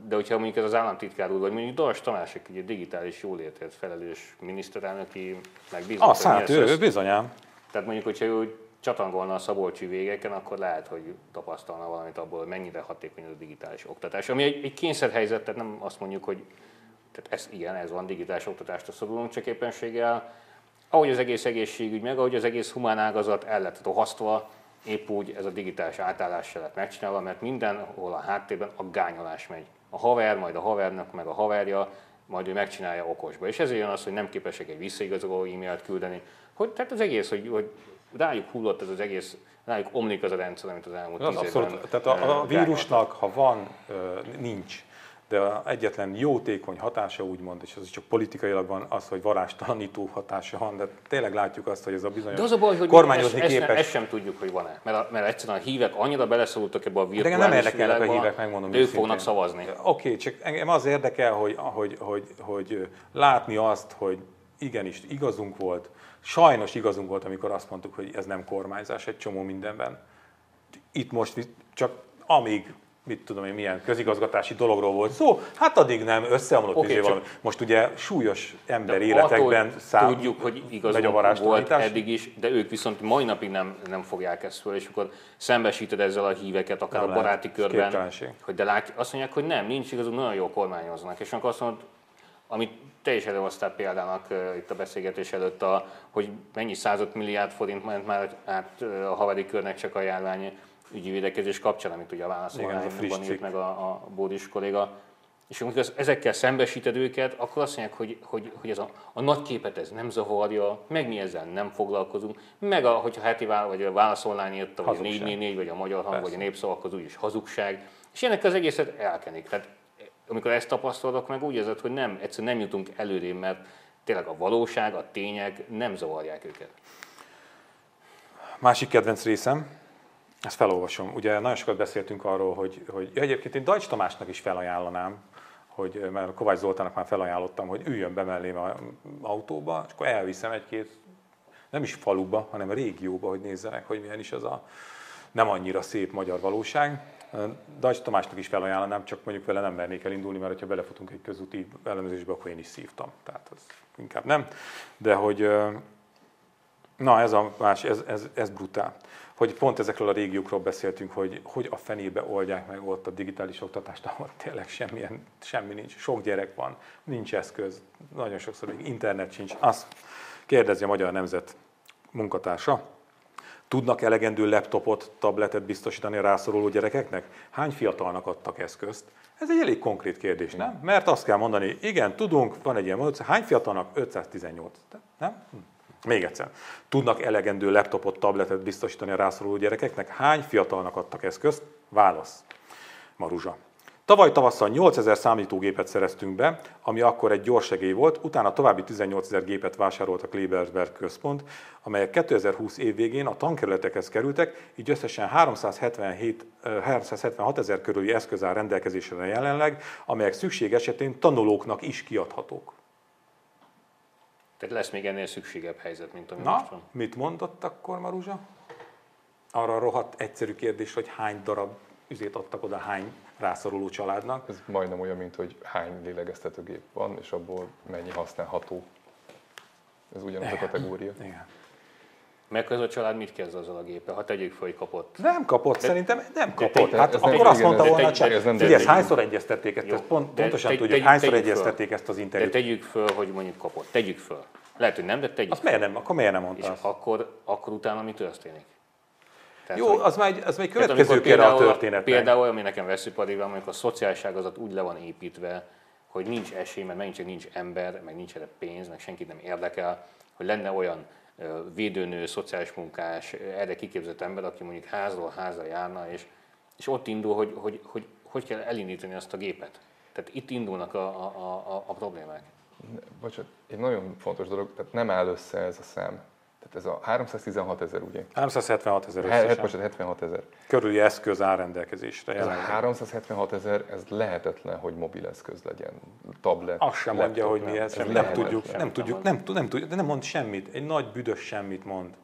De hogyha mondjuk ez az államtitkár úr, vagy mondjuk Dars Tamás, egy digitális jólétért felelős miniszterelnöki megbízott. Azt hát, ő, ő bizonyám. Tehát mondjuk, hogyha ő csatangolna a szabolcsi végeken, akkor lehet, hogy tapasztalna valamit abból, hogy mennyire hatékony az a digitális oktatás. Ami egy, egy kényszerhelyzet, tehát nem azt mondjuk, hogy tehát ez, igen, ez van, digitális oktatást szorulunk, csak éppenséggel, ahogy az egész egészségügy, meg ahogy az egész humán ágazat el lett rohasztva, épp úgy ez a digitális átállás se lett megcsinálva, mert mindenhol a háttérben a gányolás megy. A haver, majd a havernak, meg a haverja, majd ő megcsinálja okosba. És ezért jön az, hogy nem képesek egy visszaigazoló e-mailt küldeni. Hogy, tehát az egész, hogy, hogy rájuk hullott ez az egész, rájuk omlik az a rendszer, amit az elmúlt az tíz abszolút, évben Tehát a, a vírusnak, ha van, nincs de egyetlen jótékony hatása úgymond, és az csak politikailag van, az, hogy varástalanító hatása van, de tényleg látjuk azt, hogy ez a bizonyos de az a baj, hogy kormányozni ezt, képes. Ezt, ezt, sem tudjuk, hogy van-e, mert, a, mert egyszerűen a hívek annyira beleszólultak ebbe a virtuális De nem érdekelnek a hívek, megmondom. Ők fognak szavazni. Oké, okay, csak engem az érdekel, hogy, hogy, hogy, hogy látni azt, hogy igenis igazunk volt, sajnos igazunk volt, amikor azt mondtuk, hogy ez nem kormányzás egy csomó mindenben. Itt most csak amíg mit tudom én, milyen közigazgatási dologról volt szó, hát addig nem összeomlott okay, izé valami. Most ugye súlyos ember életekben szám, tudjuk, hogy igazunk volt eddig is, de ők viszont mai napig nem, nem fogják ezt föl, és akkor szembesíted ezzel a híveket, akár nem a baráti lehet, körben, hogy de látj, azt mondják, hogy nem, nincs igazunk, nagyon jól kormányoznak. És akkor azt mondod, amit te is előhoztál példának uh, itt a beszélgetés előtt, a, hogy mennyi század milliárd forint ment már át uh, a haveri körnek csak a járvány ügyi védekezés kapcsán, amit ugye a válaszolványban írt meg a, a Bódis kolléga. És amikor ezekkel szembesíted őket, akkor azt mondják, hogy, hogy, hogy ez a, a nagy képet ez nem zavarja, meg mi ezzel nem foglalkozunk, meg a, hogyha heti vál, vagy a válaszolvány írta, vagy a 444, vagy a magyar hang, Persze. vagy a népszavak, az úgyis hazugság. És ennek az egészet elkenik. Tehát amikor ezt tapasztalok meg, úgy érzed, hogy nem, egyszerűen nem jutunk előré, mert tényleg a valóság, a tények nem zavarják őket. Másik kedvenc részem, ezt felolvasom. Ugye nagyon sokat beszéltünk arról, hogy, hogy ja, egyébként én Dajcs Tamásnak is felajánlanám, hogy mert Kovács Zoltának már felajánlottam, hogy üljön be mellém a autóba, és akkor elviszem egy-két, nem is faluba, hanem a régióba, hogy nézzenek, hogy milyen is az a nem annyira szép magyar valóság. Dajcs Tamásnak is felajánlanám, csak mondjuk vele nem mernék elindulni, mert ha belefutunk egy közúti ellenőrzésbe, akkor én is szívtam. Tehát az inkább nem. De hogy na ez a más, ez, ez, ez brutál. Hogy pont ezekről a régiókról beszéltünk, hogy hogy a fenébe oldják meg ott a digitális oktatást, ahol tényleg semmilyen, semmi nincs. Sok gyerek van, nincs eszköz, nagyon sokszor még internet sincs. Azt kérdezi a Magyar Nemzet munkatársa, Tudnak elegendő laptopot, tabletet biztosítani a rászoruló gyerekeknek? Hány fiatalnak adtak eszközt? Ez egy elég konkrét kérdés, nem? Mert azt kell mondani, igen, tudunk, van egy ilyen hány fiatalnak? 518. Nem? Még egyszer. Tudnak elegendő laptopot, tabletet biztosítani a rászoruló gyerekeknek? Hány fiatalnak adtak eszközt? Válasz. Maruzsa. Tavaly tavasszal 8000 számítógépet szereztünk be, ami akkor egy gyors segély volt, utána további 18 ezer gépet vásárolt a Klebersberg központ, amelyek 2020 év végén a tankerületekhez kerültek, így összesen 377, 376 ezer körüli eszköz áll rendelkezésre jelenleg, amelyek szükség esetén tanulóknak is kiadhatók. Tehát lesz még ennél szükségebb helyzet, mint ami Na, most van. mit mondott akkor Maruzsa? Arra a rohadt egyszerű kérdés, hogy hány darab üzét adtak oda hány rászoruló családnak. Ez majdnem olyan, mint hogy hány lélegeztetőgép van, és abból mennyi használható. Ez ugyanaz a kategória. Igen. Meg ez a család mit kezd azzal a géppel? Ha tegyük fel, hogy kapott. Nem kapott, De- szerintem nem kapott. hát ez akkor azt mondta volna, csak ez nem figyelj, hányszor egyeztették ezt, ezt pont, de pontosan tudjuk, hányszor föl. egyeztették ezt az De interjút. tegyük föl, hogy mondjuk kapott. Tegyük föl. Lehet, hogy nem, de tegyük Azt föl. miért nem, akkor miért nem És mondta azt? akkor, akkor utána mi történik? Tehát, Jó, hogy- az már egy, az már egy következő kére a például- történetnek. Például, ami nekem veszőparibban, amikor a szociális ágazat úgy le van építve, hogy nincs esély, mert megint csak nincs ember, meg nincs erre pénz, meg senkit nem érdekel, hogy lenne olyan védőnő, szociális munkás, erre kiképzett ember, aki mondjuk házról házra járna, és, és ott indul, hogy, hogy, hogy hogy kell elindítani azt a gépet. Tehát itt indulnak a, a, a, a problémák. Bocsánat, egy nagyon fontos dolog, tehát nem áll össze ez a szám. Tehát ez a 316 ezer, ugye? 376 ezer összesen. bocsánat, 76 ezer. Körüli eszköz áll rendelkezésre Ez a jelenleg. 376 ezer, ez lehetetlen, hogy mobileszköz legyen. Tablet, Azt sem mondja, hogy mi ez, Ez nem tudjuk, nem tudjuk, nem, nem tudjuk, de nem mond semmit. Egy nagy büdös semmit mond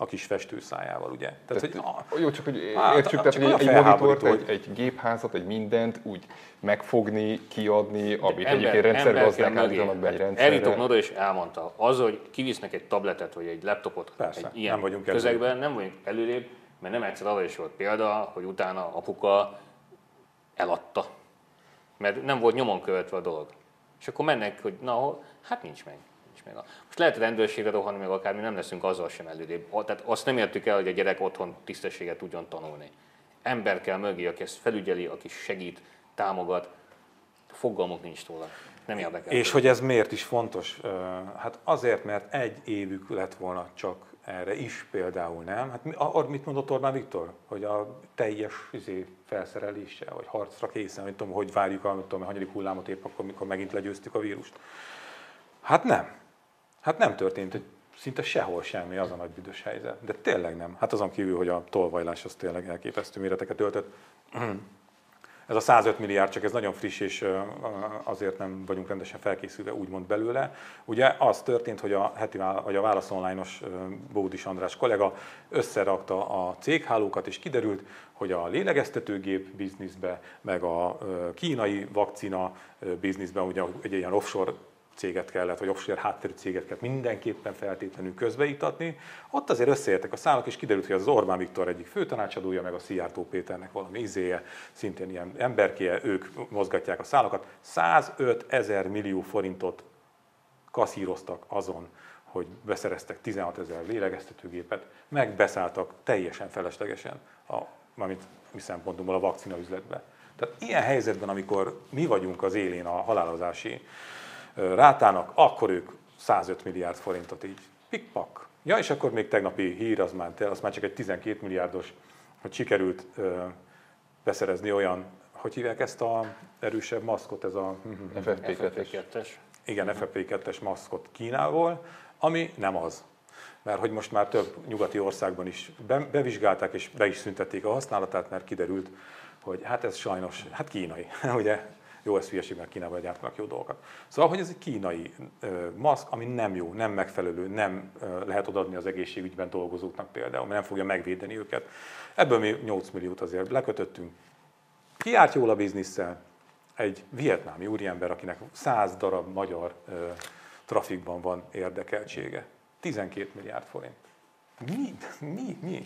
a kis festőszájával, ugye? Tehát, hogy a, Jó, csak hogy értsük, tehát hogy egy, egy monitort, egy, egy gépházat, egy mindent úgy megfogni, kiadni, amit Ember- egyébként rendszergazdák állítanak be egy Eljutok rendszerre. oda és elmondta, az, hogy kivisznek egy tabletet vagy egy laptopot Persze, egy ilyen nem vagyunk közegben, nem vagyunk előrébb, mert nem egyszer arra is volt példa, hogy utána apuka eladta. Mert nem volt nyomon követve a dolog. És akkor mennek, hogy na, hát nincs meg. Meg. Most lehet rendőrségre rohanni, meg akármi, nem leszünk azzal sem előrébb. Tehát azt nem értük el, hogy a gyerek otthon tisztességet tudjon tanulni. Ember kell mögé, aki ezt felügyeli, aki segít, támogat. Fogalmuk nincs róla. Nem érdekel. És hogy ez miért is fontos? Hát azért, mert egy évük lett volna csak erre is például, nem? Hát mi, a, mit mondott Orbán Viktor? Hogy a teljes izé, felszereléssel, vagy harcra készen, nem tudom, hogy várjuk a, tudom, a hanyadik hullámot épp akkor, mikor megint legyőztük a vírust. Hát nem. Hát nem történt, hogy szinte sehol semmi az a nagy büdös helyzet. De tényleg nem. Hát azon kívül, hogy a tolvajlás az tényleg elképesztő méreteket öltött. Ez a 105 milliárd, csak ez nagyon friss, és azért nem vagyunk rendesen felkészülve, úgymond belőle. Ugye az történt, hogy a heti vagy a Válasz Online-os Bódis András kollega összerakta a céghálókat, és kiderült, hogy a lélegeztetőgép bizniszbe, meg a kínai vakcina bizniszben, ugye egy ilyen offshore céget kellett, vagy offshore hátterű céget kellett mindenképpen feltétlenül közbeítatni. Ott azért összeértek a szálak, és kiderült, hogy az Orbán Viktor egyik főtanácsadója, meg a Szijjártó Péternek valami izéje, szintén ilyen emberkéje, ők mozgatják a szálakat. 105 ezer millió forintot kaszíroztak azon, hogy beszereztek 16 ezer lélegeztetőgépet, meg beszálltak teljesen feleslegesen, a, mármint mi szempontunkból a vakcina üzletbe. Tehát ilyen helyzetben, amikor mi vagyunk az élén a halálozási rátának, akkor ők 105 milliárd forintot így pikpak. Ja, és akkor még tegnapi hír, az már, az már csak egy 12 milliárdos, hogy sikerült ö, beszerezni olyan, hogy hívják ezt a erősebb maszkot, ez a FFP2-es. FFP2-es. igen, FFP2-es maszkot Kínából, ami nem az. Mert hogy most már több nyugati országban is be, bevizsgálták és be is szüntették a használatát, mert kiderült, hogy hát ez sajnos, hát kínai, ugye, Jó, ez hülyeség, mert Kínában gyártanak jó dolgokat. Szóval, hogy ez egy kínai maszk, ami nem jó, nem megfelelő, nem lehet odaadni az egészségügyben dolgozóknak például, mert nem fogja megvédeni őket. Ebből mi 8 milliót azért lekötöttünk. Ki járt jól a bizniszsel? Egy vietnámi úriember, akinek 100 darab magyar trafikban van érdekeltsége. 12 milliárd forint. Mi? Mi? Mi?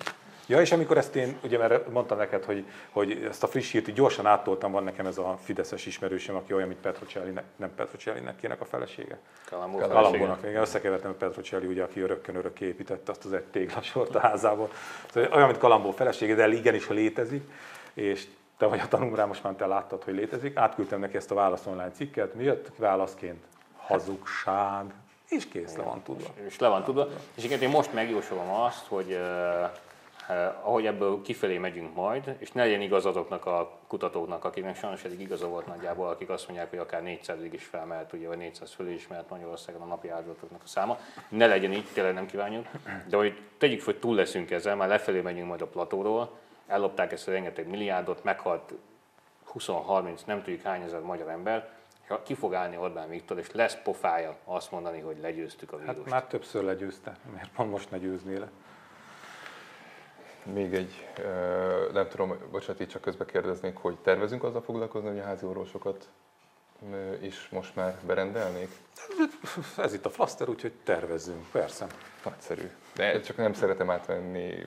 Ja, és amikor ezt én, ugye mert mondtam neked, hogy, hogy ezt a friss hírt gyorsan áttoltam, van nekem ez a Fideszes ismerősöm, aki olyan, mint Petrocelli, nem Petrocellinek kének a felesége. Kalambó Kalambónak, igen, összekevertem a Petrocelli, ugye, aki örökkön örökké építette azt az egy téglasort a házából. Szóval olyan, mint Kalambó felesége, de igenis, létezik, és te vagy a tanulmányra, most már te láttad, hogy létezik. Átküldtem neki ezt a válasz online cikket, mi jött válaszként? Hazugság. És kész, le van tudva. És le van tudva. És igen, én most megjósolom azt, hogy ahogy ebből kifelé megyünk majd, és ne legyen igaz azoknak a kutatóknak, akiknek sajnos eddig igaza volt nagyjából, akik azt mondják, hogy akár 400-ig is felmehet, ugye, vagy 400 fölé is mehet Magyarországon a napi áldozatoknak a száma. Ne legyen így, tényleg nem kívánjuk, de hogy tegyük hogy túl leszünk ezzel, már lefelé megyünk majd a platóról, ellopták ezt a rengeteg milliárdot, meghalt 20-30, nem tudjuk hány ezer magyar ember, ha ki fog állni Orbán Viktor, és lesz pofája azt mondani, hogy legyőztük a vírust. Hát már többször legyőzte, miért pont most ne győzné le? Még egy, nem tudom, bocsánat, itt csak közbe kérdeznék, hogy tervezünk azzal foglalkozni, hogy a házi orvosokat is most már berendelnék? Ez itt a flaster, úgyhogy tervezzünk, persze. Nagyszerű. De csak nem szeretem átvenni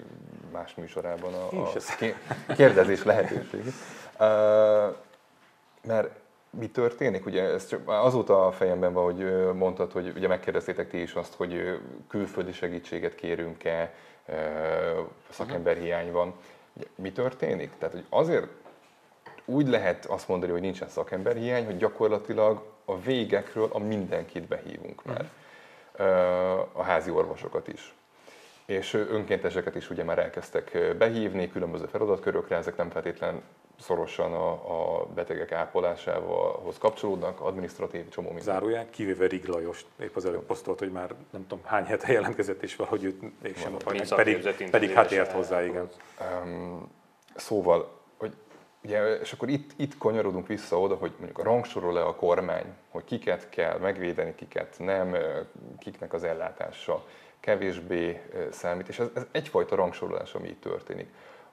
más műsorában a, a kérdezés lehetőségét. Uh, mert mi történik? Ugye ez csak azóta a fejemben van, hogy mondtad, hogy ugye megkérdeztétek ti is azt, hogy külföldi segítséget kérünk-e, szakemberhiány van. Mi történik? Tehát, hogy azért úgy lehet azt mondani, hogy nincsen szakemberhiány, hogy gyakorlatilag a végekről a mindenkit behívunk már. A házi orvosokat is és önkénteseket is ugye már elkezdtek behívni különböző feladatkörökre, ezek nem feltétlen szorosan a, a betegek ápolásához kapcsolódnak, administratív csomó minden. Záróján, kivéve Rig Lajos, épp az előbb posztolt, hogy már nem tudom hány hete jelentkezett, és valahogy őt mégsem akarják, pedig, pedig hát ért hozzá, igen. Um, szóval, hogy ugye, és akkor itt, itt kanyarodunk vissza oda, hogy mondjuk rangsorol-e a kormány, hogy kiket kell megvédeni, kiket nem, kiknek az ellátása kevésbé számít, és ez, ez egyfajta rangsorolás, ami itt történik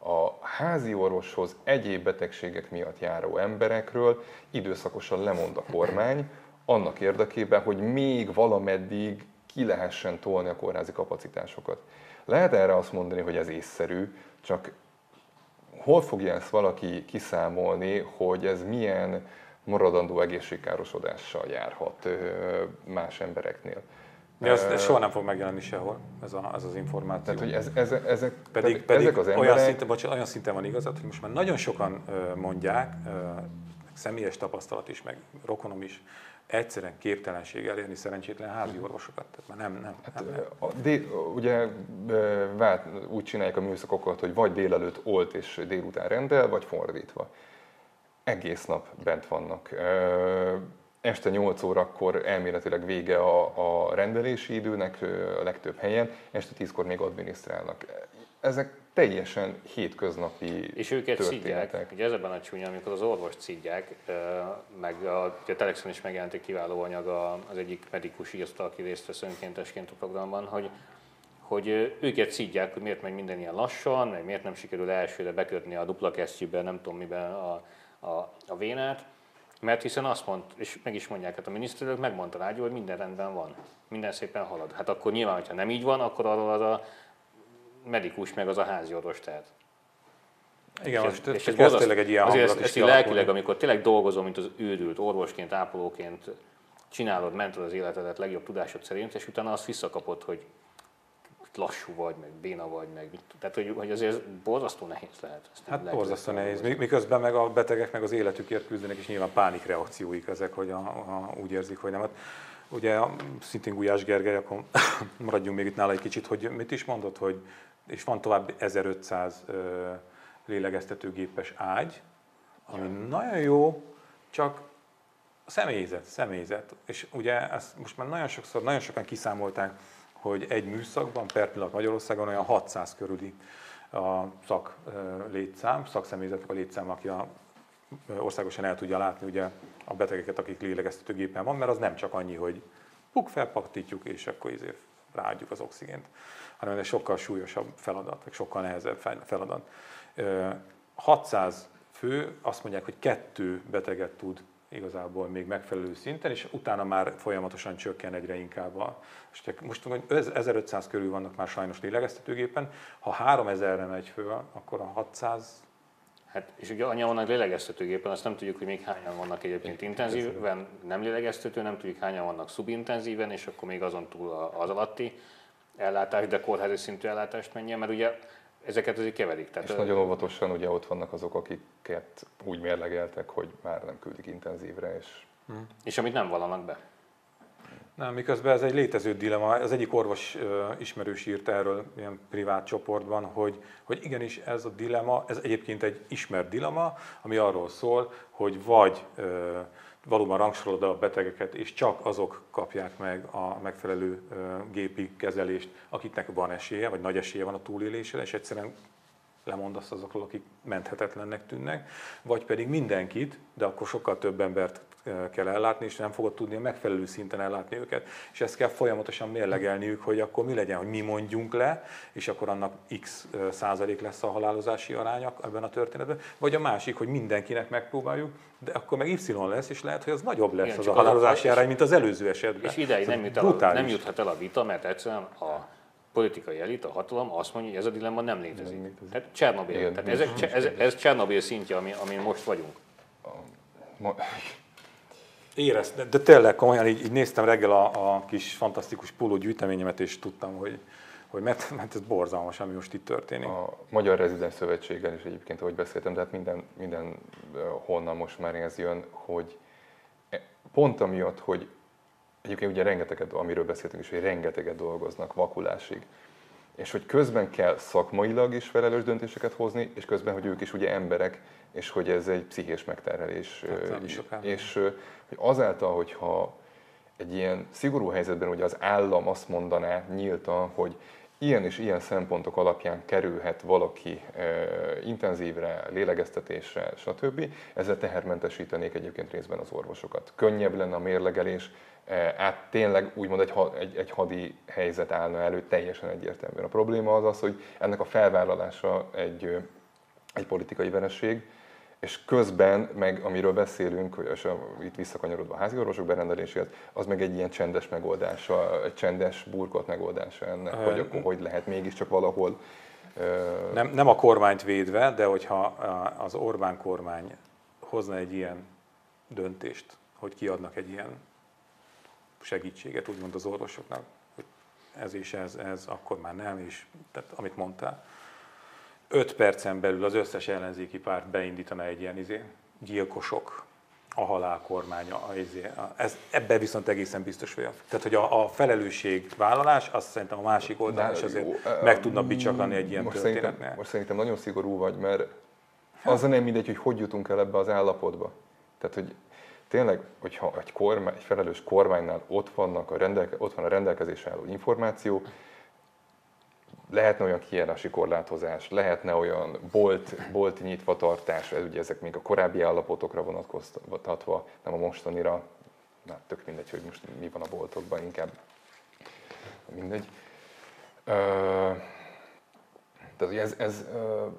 a házi orvoshoz egyéb betegségek miatt járó emberekről időszakosan lemond a kormány, annak érdekében, hogy még valameddig ki lehessen tolni a kórházi kapacitásokat. Lehet erre azt mondani, hogy ez észszerű, csak hol fogja ezt valaki kiszámolni, hogy ez milyen maradandó egészségkárosodással járhat más embereknél? De ez, ez soha nem fog megjelenni sehol, ez, a, ez az információ. Tehát, hogy ez, ez, ezek, pedig, pedig ezek az emberek... olyan, szinten, bocsánat, olyan szinten van igazad, hogy most már nagyon sokan mondják, személyes tapasztalat is, meg rokonom is, egyszerűen képtelenség elérni szerencsétlen házi orvosokat. Tehát már nem, nem. Hát, nem, A, dél, ugye vált, úgy csinálják a műszakokat, hogy vagy délelőtt olt és délután rendel, vagy fordítva. Egész nap bent vannak este 8 órakor elméletileg vége a, a rendelési időnek a legtöbb helyen, este 10-kor még adminisztrálnak. Ezek teljesen hétköznapi És őket szidják, ugye ez ebben a csúnya, amikor az orvost szidják, meg a, a Telexon is megjelent egy kiváló anyag az egyik medikus írta, aki részt vesz önkéntesként a programban, hogy hogy őket szidják, hogy miért megy minden ilyen lassan, meg miért nem sikerül elsőre bekötni a dupla kesztyűbe, nem tudom miben a, a, a vénát, mert hiszen azt mond, és meg is mondják, hát a miniszterelnök megmondta rágyó, hogy minden rendben van, minden szépen halad. Hát akkor nyilván, hogyha nem így van, akkor arról az a medikus, meg az a házi orvos tehet. Igen, és ez, és ez, ez tényleg egy ilyen Azért ezt, ezt lelkileg, amikor tényleg dolgozom, mint az őrült, orvosként, ápolóként, csinálod, mented az életedet legjobb tudásod szerint, és utána azt visszakapod, hogy lassú vagy, meg béna vagy, meg tehát hogy, hogy azért borzasztó nehéz lehet. Ezt hát borzasztó nehéz, miközben meg a betegek meg az életükért küzdenek, és nyilván pánikreakcióik ezek, hogy a, a, úgy érzik, hogy nem. Hát, ugye szintén Gulyás Gergely, akkor maradjunk még itt nála egy kicsit, hogy mit is mondott, hogy és van tovább 1500 ö, lélegeztetőgépes ágy, ami ja. nagyon jó, csak személyzet, személyzet. És ugye ezt most már nagyon sokszor, nagyon sokan kiszámolták, hogy egy műszakban per pillanat Magyarországon olyan 600 körüli a szak létszám, szakszemélyzetnek a létszám, aki a országosan el tudja látni ugye a betegeket, akik lélegeztetőgépen van, mert az nem csak annyi, hogy puk, felpaktítjuk, és akkor izé ráadjuk az oxigént, hanem ez sokkal súlyosabb feladat, sokkal nehezebb feladat. 600 fő azt mondják, hogy kettő beteget tud igazából még megfelelő szinten, és utána már folyamatosan csökken egyre inkább. A, most 1500 körül vannak már sajnos lélegeztetőgépen, ha 3000-re megy föl, akkor a 600 Hát, és ugye annyian vannak lélegeztetőgépen, azt nem tudjuk, hogy még hányan vannak egyébként intenzíven, nem lélegeztető, nem tudjuk hányan vannak szubintenzíven, és akkor még azon túl az alatti ellátás, de kórházi szintű ellátást menjen, mert ugye ezeket azért keverik. Tehát és nagyon óvatosan ugye ott vannak azok, akiket úgy mérlegeltek, hogy már nem küldik intenzívre. És, hmm. és amit nem vallanak be. Nem, miközben ez egy létező dilema. Az egyik orvos ismerős írt erről ilyen privát csoportban, hogy, hogy igenis ez a dilema, ez egyébként egy ismert dilema, ami arról szól, hogy vagy valóban rangsorolod a betegeket, és csak azok kapják meg a megfelelő gépi kezelést, akiknek van esélye, vagy nagy esélye van a túlélésre, és egyszerűen lemondasz azokról, akik menthetetlennek tűnnek, vagy pedig mindenkit, de akkor sokkal több embert kell ellátni, és nem fogod tudni a megfelelő szinten ellátni őket. És ezt kell folyamatosan mérlegelniük, hogy akkor mi legyen, hogy mi mondjunk le, és akkor annak x százalék lesz a halálozási aránya ebben a történetben, vagy a másik, hogy mindenkinek megpróbáljuk, de akkor meg y lesz, és lehet, hogy az nagyobb lesz Igen, az a halálozási arány, mint az előző esetben. És ideig nem, jut el, nem juthat el a vita, mert egyszerűen a politikai elit, a hatalom azt mondja, hogy ez a dilemma nem létezik. Nem létezik. Tehát Csernobyl. Tehát ez, ez, ez, Csernobyl szintje, ami, amin most vagyunk. Ma, Érez, de, tényleg komolyan így, így néztem reggel a, a kis fantasztikus póló gyűjteményemet, és tudtam, hogy, hogy mert, mert ez borzalmas, ami most itt történik. A Magyar Rezidens Szövetséggel is egyébként, ahogy beszéltem, de hát minden, minden honnan most már ez jön, hogy e, pont amiatt, hogy egyébként ugye rengeteget, amiről beszéltünk is, hogy rengeteget dolgoznak vakulásig, és hogy közben kell szakmailag is felelős döntéseket hozni, és közben, hogy ők is ugye emberek, és hogy ez egy pszichés megterhelés. Hát, és hogy azáltal, hogyha egy ilyen szigorú helyzetben ugye az állam azt mondaná nyíltan, hogy ilyen és ilyen szempontok alapján kerülhet valaki e, intenzívre, lélegeztetésre, stb. Ezzel tehermentesítenék egyébként részben az orvosokat. Könnyebb lenne a mérlegelés, e, át tényleg úgymond egy, egy, egy hadi helyzet állna elő teljesen egyértelműen. A probléma az az, hogy ennek a felvállalása egy, egy politikai vereség, és közben, meg amiről beszélünk, és itt visszakanyarodva a házi orvosok berendeléséhez, az meg egy ilyen csendes megoldása, egy csendes burkolt megoldása ennek, hogy akkor hogy lehet mégiscsak valahol nem, nem a kormányt védve, de hogyha az Orbán kormány hozna egy ilyen döntést, hogy kiadnak egy ilyen segítséget, úgymond az orvosoknak, hogy ez és ez, ez, akkor már nem, és tehát, amit mondtál, 5 percen belül az összes ellenzéki párt beindítana egy ilyen izé, gyilkosok, a halál kormánya. Izé, ez, ebben viszont egészen biztos vagyok. Tehát, hogy a, a felelősségvállalás, azt szerintem a másik oldalon is azért jó, meg tudna bicsaklani egy ilyen most Szerintem, most szerintem nagyon szigorú vagy, mert az nem mindegy, hogy hogy jutunk el ebbe az állapotba. Tehát, hogy tényleg, hogyha egy, kormány, egy felelős kormánynál ott, vannak a rendelke, ott van a rendelkezésre álló információ, lehetne olyan kijárási korlátozás, lehetne olyan bolt, bolt nyitva tartás, ez ugye ezek még a korábbi állapotokra vonatkoztatva, nem a mostanira, na, tök mindegy, hogy most mi van a boltokban, inkább mindegy. Uh, tehát ez, ez uh,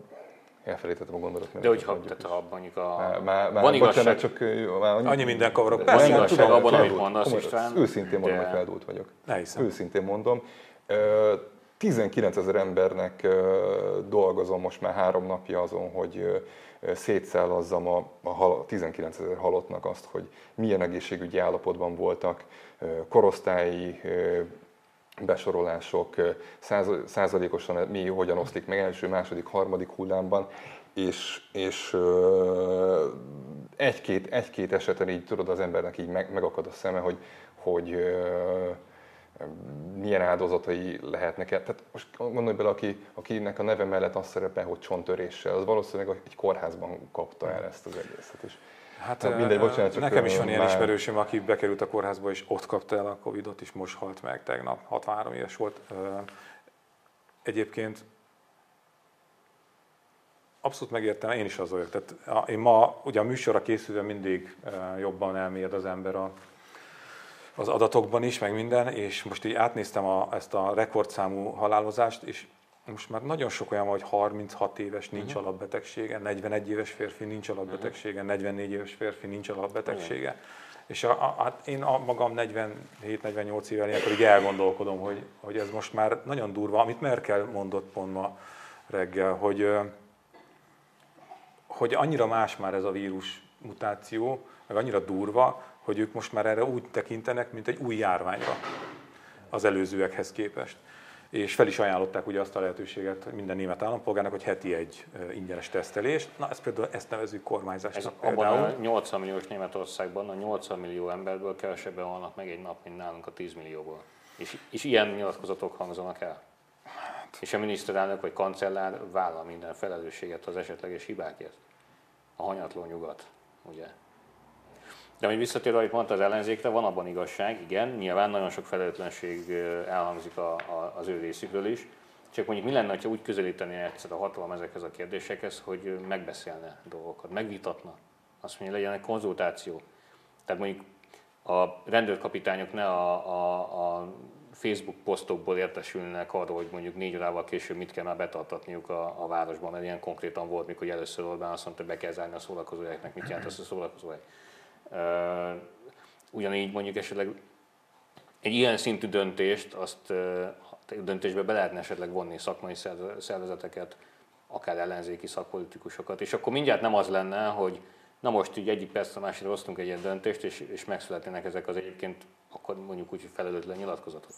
elfelejtettem a gondolatot. De hogyha, tehát ha mondjuk a... Már, már, van igazság... csak már annyi, annyi minden kavarok. Van igazság abban, amit mondasz, István. Őszintén mondom, hogy feldult vagyok. Őszintén mondom. Uh, 19 ezer embernek dolgozom most már három napja azon, hogy szétszállazzam a, a 19 ezer halottnak azt, hogy milyen egészségügyi állapotban voltak, korosztályi besorolások, száz, százalékosan mi hogyan oszlik meg első, második, harmadik hullámban, és, és egy-két, egy-két eseten így tudod az embernek így meg, megakad a szeme, hogy, hogy milyen áldozatai lehetnek. Tehát most gondolj bele, aki, akinek a neve mellett azt szerepel, hogy csontöréssel, az valószínűleg egy kórházban kapta el ezt az egészet is. Hát Na, mindegy, bocsánat, csak nekem is van ilyen már... ismerősöm, aki bekerült a kórházba, és ott kapta el a Covid-ot, és most halt meg tegnap, 63 éves volt. Egyébként abszolút megértem, én is az vagyok. Tehát én ma, ugye a műsorra készülve mindig jobban elmélyed az ember a, az adatokban is, meg minden, és most így átnéztem a, ezt a rekordszámú halálozást, és most már nagyon sok olyan van, hogy 36 éves nincs uh-huh. alapbetegsége, 41 éves férfi nincs alapbetegsége, 44 éves férfi nincs alapbetegsége. Uh-huh. És a, a, hát én a magam 47-48 éven ilyenkor így elgondolkodom, hogy, hogy ez most már nagyon durva, amit Merkel mondott pont ma reggel, hogy, hogy annyira más már ez a vírus mutáció, meg annyira durva, hogy ők most már erre úgy tekintenek, mint egy új járványra az előzőekhez képest és fel is ajánlották ugye azt a lehetőséget minden német állampolgárnak, hogy heti egy ingyenes tesztelést. Na, ezt például ezt nevezzük kormányzásnak Ez például. Abban a 80 milliós Németországban a 80 millió emberből kevesebben vannak meg egy nap, mint nálunk a 10 millióból. És, és ilyen nyilatkozatok hangzanak el. Hát. És a miniszterelnök vagy kancellár vállal minden felelősséget az esetleges hibákért. A hanyatló nyugat, ugye? De hogy visszatérve, amit mondta az ellenzékre, van abban igazság, igen, nyilván nagyon sok felelőtlenség elhangzik a, a, az ő részükről is, csak mondjuk mi lenne, ha úgy közelíteni egyszer a hatalom ezekhez a kérdésekhez, hogy megbeszélne dolgokat, megvitatna, azt mondja, legyen egy konzultáció. Tehát mondjuk a rendőrkapitányok ne a, a, a Facebook posztokból értesülnek arról, hogy mondjuk négy órával később mit kell már betartatniuk a, a városban, mert ilyen konkrétan volt, mikor először Orbán azt mondta, hogy be kell zárni a szórakozóhelyeknek, mit jelent az a szórakozóhely Ugyanígy mondjuk esetleg egy ilyen szintű döntést, azt döntésbe be lehetne esetleg vonni szakmai szervezeteket, akár ellenzéki szakpolitikusokat, és akkor mindjárt nem az lenne, hogy na most így egyik perc a másikra hoztunk egy ilyen döntést, és, és megszületnének ezek az egyébként akkor mondjuk úgy, hogy felelőtlen nyilatkozatok.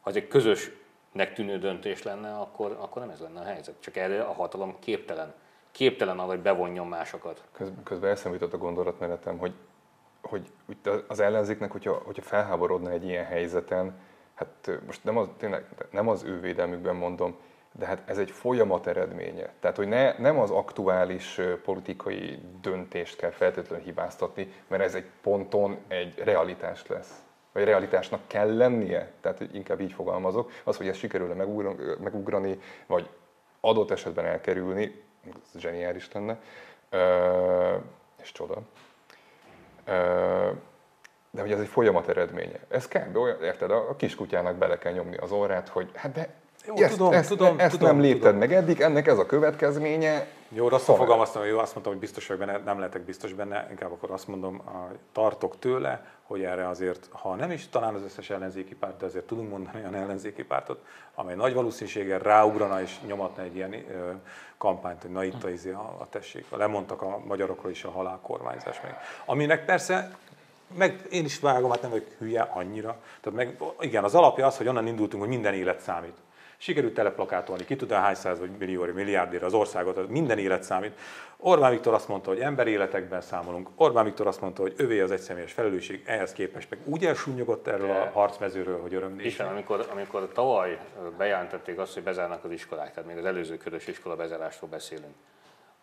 Ha ez egy közösnek tűnő döntés lenne, akkor, akkor nem ez lenne a helyzet. Csak erre a hatalom képtelen. Képtelen arra, hogy bevonjon másokat. Közben eszembe jutott a gondolatmenetem, hogy hogy az ellenzéknek, hogyha, hogyha felháborodna egy ilyen helyzeten, hát most nem az, tényleg, nem az ő védelmükben mondom, de hát ez egy folyamat eredménye. Tehát, hogy ne, nem az aktuális politikai döntést kell feltétlenül hibáztatni, mert ez egy ponton egy realitás lesz. Vagy realitásnak kell lennie, tehát inkább így fogalmazok. Az, hogy ezt sikerül megugrani, vagy adott esetben elkerülni, ez zseniális lenne, és csoda de hogy ez egy folyamat eredménye. Ez kb. olyan, érted, a kiskutyának bele kell nyomni az orrát, hogy hát de jó, ezt, tudom, ezt, tudom, ezt tudom, nem lépted tudom. meg eddig, ennek ez a következménye. Jó, rosszul fogalmaztam, hogy jó, azt mondtam, hogy biztos vagyok benne, nem lehetek biztos benne, inkább akkor azt mondom, tartok tőle, hogy erre azért, ha nem is talán az összes ellenzéki párt, de azért tudunk mondani olyan ellenzéki pártot, amely nagy valószínűséggel ráugrana és nyomatna egy ilyen ö, kampányt, hogy na itt a, izé, a, a tessék. Lemondtak a magyarokról is a halálkormányzás meg. Aminek persze meg én is vágom, hát nem vagyok hülye annyira. Tehát meg, igen, az alapja az, hogy onnan indultunk, hogy minden élet számít. Sikerült teleplakátolni, ki tudja hány száz vagy millió, milliárdért az országot, minden élet számít. Orbán Viktor azt mondta, hogy emberéletekben számolunk. Orbán Viktor azt mondta, hogy övé az egyszemélyes felelősség, ehhez képest meg úgy elsúnyogott erről a harcmezőről, hogy öröm És amikor, amikor tavaly bejelentették azt, hogy bezárnak az iskolák, tehát még az előző körös iskola bezárástól beszélünk,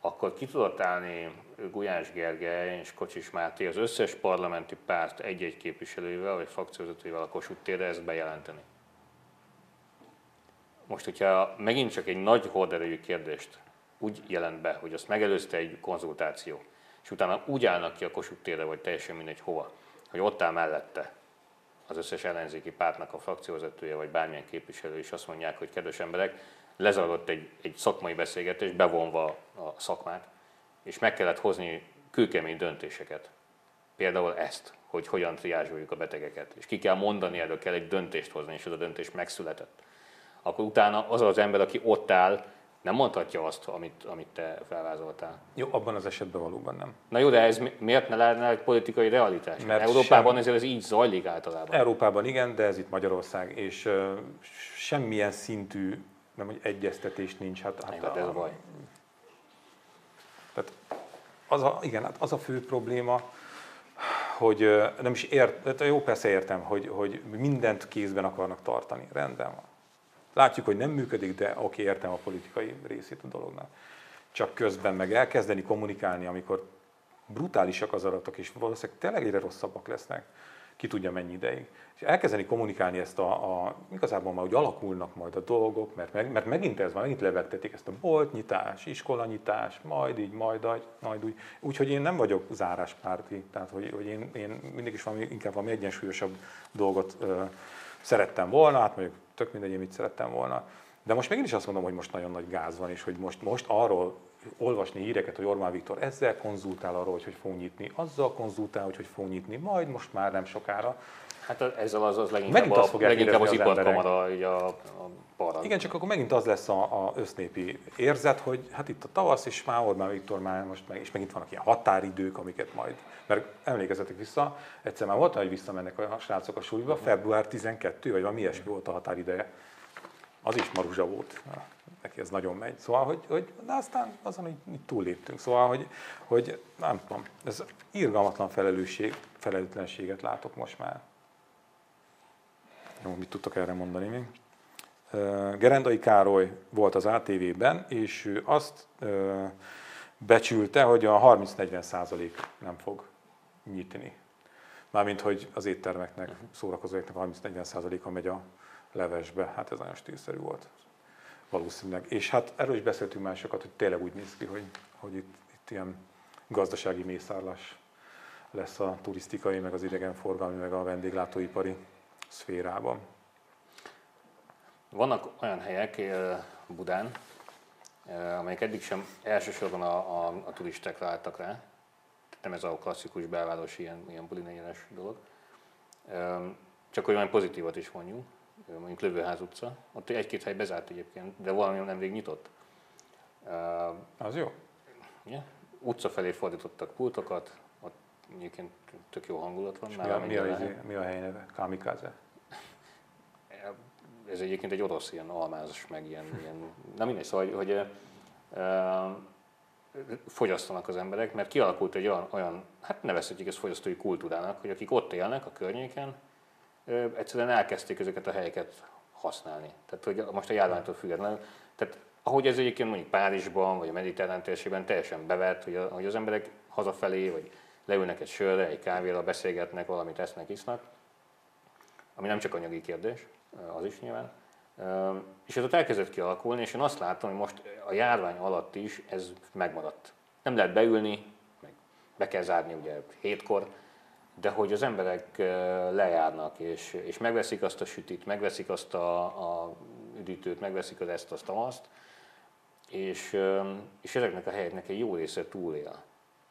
akkor ki tudott állni Gulyás Gergely és Kocsis Máté az összes parlamenti párt egy-egy képviselővel vagy frakcióvezetővel a Kossuth térre ezt bejelenteni. Most, hogyha megint csak egy nagy horderejű kérdést úgy jelent be, hogy azt megelőzte egy konzultáció, és utána úgy állnak ki a Kossuth térre, vagy teljesen mindegy hova, hogy ott áll mellette az összes ellenzéki pártnak a frakcióvezetője, vagy bármilyen képviselő, és azt mondják, hogy kedves emberek, lezajlott egy, egy szakmai beszélgetés, bevonva a szakmát, és meg kellett hozni kőkemény döntéseket. Például ezt, hogy hogyan triázsoljuk a betegeket. És ki kell mondani, erről kell egy döntést hozni, és ez a döntés megszületett. Akkor utána az az ember, aki ott áll, nem mondhatja azt, amit, amit te felvázoltál. Jó, abban az esetben valóban nem. Na jó, de ez miért ne lenne egy politikai realitás? Mert Európában sem... ezért ez így zajlik általában. Európában igen, de ez itt Magyarország, és uh, semmilyen szintű nem, hogy egyeztetés nincs. Hát, hát a, ez a baj. Tehát az a, igen, hát az a fő probléma, hogy nem is ért, jó persze értem, hogy, hogy mindent kézben akarnak tartani, rendben van. Látjuk, hogy nem működik, de oké, értem a politikai részét a dolognak. Csak közben meg elkezdeni kommunikálni, amikor brutálisak az adatok, és valószínűleg tényleg egyre rosszabbak lesznek. ki tudja mennyi ideig. És elkezdeni kommunikálni ezt a, a igazából már úgy alakulnak majd a dolgok, mert, meg, mert megint ez van, megint levegtetik ezt a boltnyitás, iskolanyitás, majd így, majd, majd úgy. Úgyhogy én nem vagyok záráspárti, tehát hogy, hogy én, én mindig is valami, inkább valami egyensúlyosabb dolgot ö, szerettem volna, hát mondjuk tök mindegy, mit szerettem volna. De most megint is azt mondom, hogy most nagyon nagy gáz van, és hogy most, most arról olvasni híreket, hogy Orbán Viktor ezzel konzultál arról, hogy hogy fogunk nyitni, azzal konzultál, hogy hogy fogunk nyitni, majd most már nem sokára. Hát ezzel az, az leginkább, megint azt a, leginkább az, az iparkamara, így a, a. Igen, csak akkor megint az lesz a, a össznépi érzet, hogy hát itt a tavasz, és már Orbán Viktor már most meg, és megint vannak ilyen határidők, amiket majd, mert emlékezzetek vissza, egyszer már volt, hogy visszamennek a srácok a suliba, február 12, vagy valami ilyesmi volt a határideje. Az is maruzsa volt neki ez nagyon megy. Szóval, hogy, hogy de aztán azon, hogy mi túlléptünk. Szóval, hogy, hogy nem tudom, ez irgalmatlan felelősség, felelőtlenséget látok most már. Jó, mit tudtok erre mondani még? Gerendai Károly volt az ATV-ben, és ő azt becsülte, hogy a 30-40 százalék nem fog nyitni. Mármint, hogy az éttermeknek, szórakozóknak 30-40 százaléka megy a levesbe. Hát ez nagyon stílszerű volt valószínűleg. És hát erről is beszéltünk másokat, hogy tényleg úgy néz ki, hogy, hogy itt, itt ilyen gazdasági mészárlás lesz a turisztikai, meg az idegenforgalmi, meg a vendéglátóipari szférában. Vannak olyan helyek Budán, amelyek eddig sem elsősorban a, a, a turisták láttak rá, nem ez a klasszikus belvárosi ilyen, ilyen bulinegyenes dolog, csak hogy olyan pozitívat is mondjuk mondjuk Lövőház utca, ott egy-két hely bezárt egyébként, de valami nemrég nyitott. Az jó. Ja, utca felé fordítottak pultokat, egyébként tök jó hangulat van. mi, a, mi, a, mi a hely neve? Kamikaze? Ez egyébként egy orosz ilyen almázas, meg ilyen, ilyen na mindegy, szóval, hogy, hogy fogyasztanak az emberek, mert kialakult egy olyan, olyan hát nevezhetjük ezt fogyasztói kultúrának, hogy akik ott élnek a környéken, egyszerűen elkezdték ezeket a helyeket használni. Tehát hogy most a járványtól függetlenül. Tehát ahogy ez egyébként mondjuk Párizsban, vagy a mediterrán térségben teljesen bevett, hogy, a, hogy az emberek hazafelé, vagy leülnek egy sörre, egy kávéra, beszélgetnek, valamit esznek, isznak, ami nem csak anyagi kérdés, az is nyilván. És ez ott elkezdett kialakulni, és én azt látom, hogy most a járvány alatt is ez megmaradt. Nem lehet beülni, meg be kell zárni ugye hétkor, de hogy az emberek lejárnak, és, és megveszik azt a sütit, megveszik azt a, a üdítőt, megveszik az ezt, azt, azt, és, és ezeknek a helyeknek egy jó része túlél.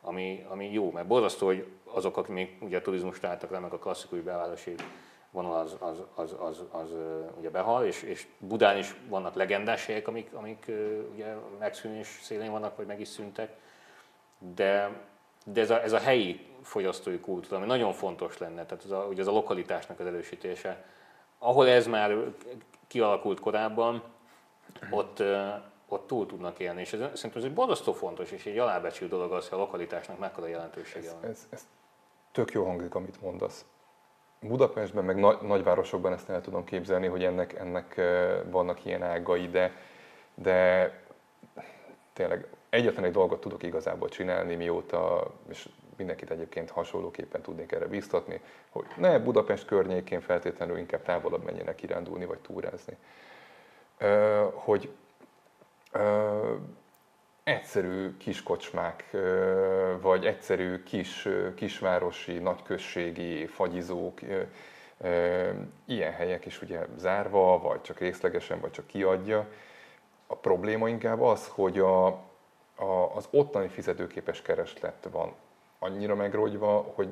Ami, ami jó, mert borzasztó, hogy azok, akik még ugye a turizmust álltak le, meg a klasszikus belvárosi vonal az, az, az, az, az ugye behal, és, és Budán is vannak legendás helyek, amik, amik ugye megszűnés szélén vannak, vagy meg is szűntek, de, de ez a, ez a helyi fogyasztói kultúra, ami nagyon fontos lenne, tehát ez a, ugye ez a lokalitásnak az erősítése. Ahol ez már kialakult korábban, ott, ott túl tudnak élni, és ez, szerintem ez egy borzasztó fontos, és egy alábecsült dolog az, hogy a lokalitásnak mekkora jelentősége van. Ez, ez, ez tök jó hangzik, amit mondasz. Budapestben, meg nagy, nagyvárosokban ezt el tudom képzelni, hogy ennek, ennek vannak ilyen ágai, de, de tényleg egyetlen egy dolgot tudok igazából csinálni, mióta, és mindenkit egyébként hasonlóképpen tudnék erre biztatni, hogy ne Budapest környékén feltétlenül inkább távolabb menjenek kirándulni vagy túrázni. Hogy egyszerű kiskocsmák, vagy egyszerű kis, kisvárosi, nagyközségi fagyizók, ilyen helyek is ugye zárva, vagy csak részlegesen, vagy csak kiadja. A probléma inkább az, hogy a, a, az ottani fizetőképes kereslet van annyira megrogyva, hogy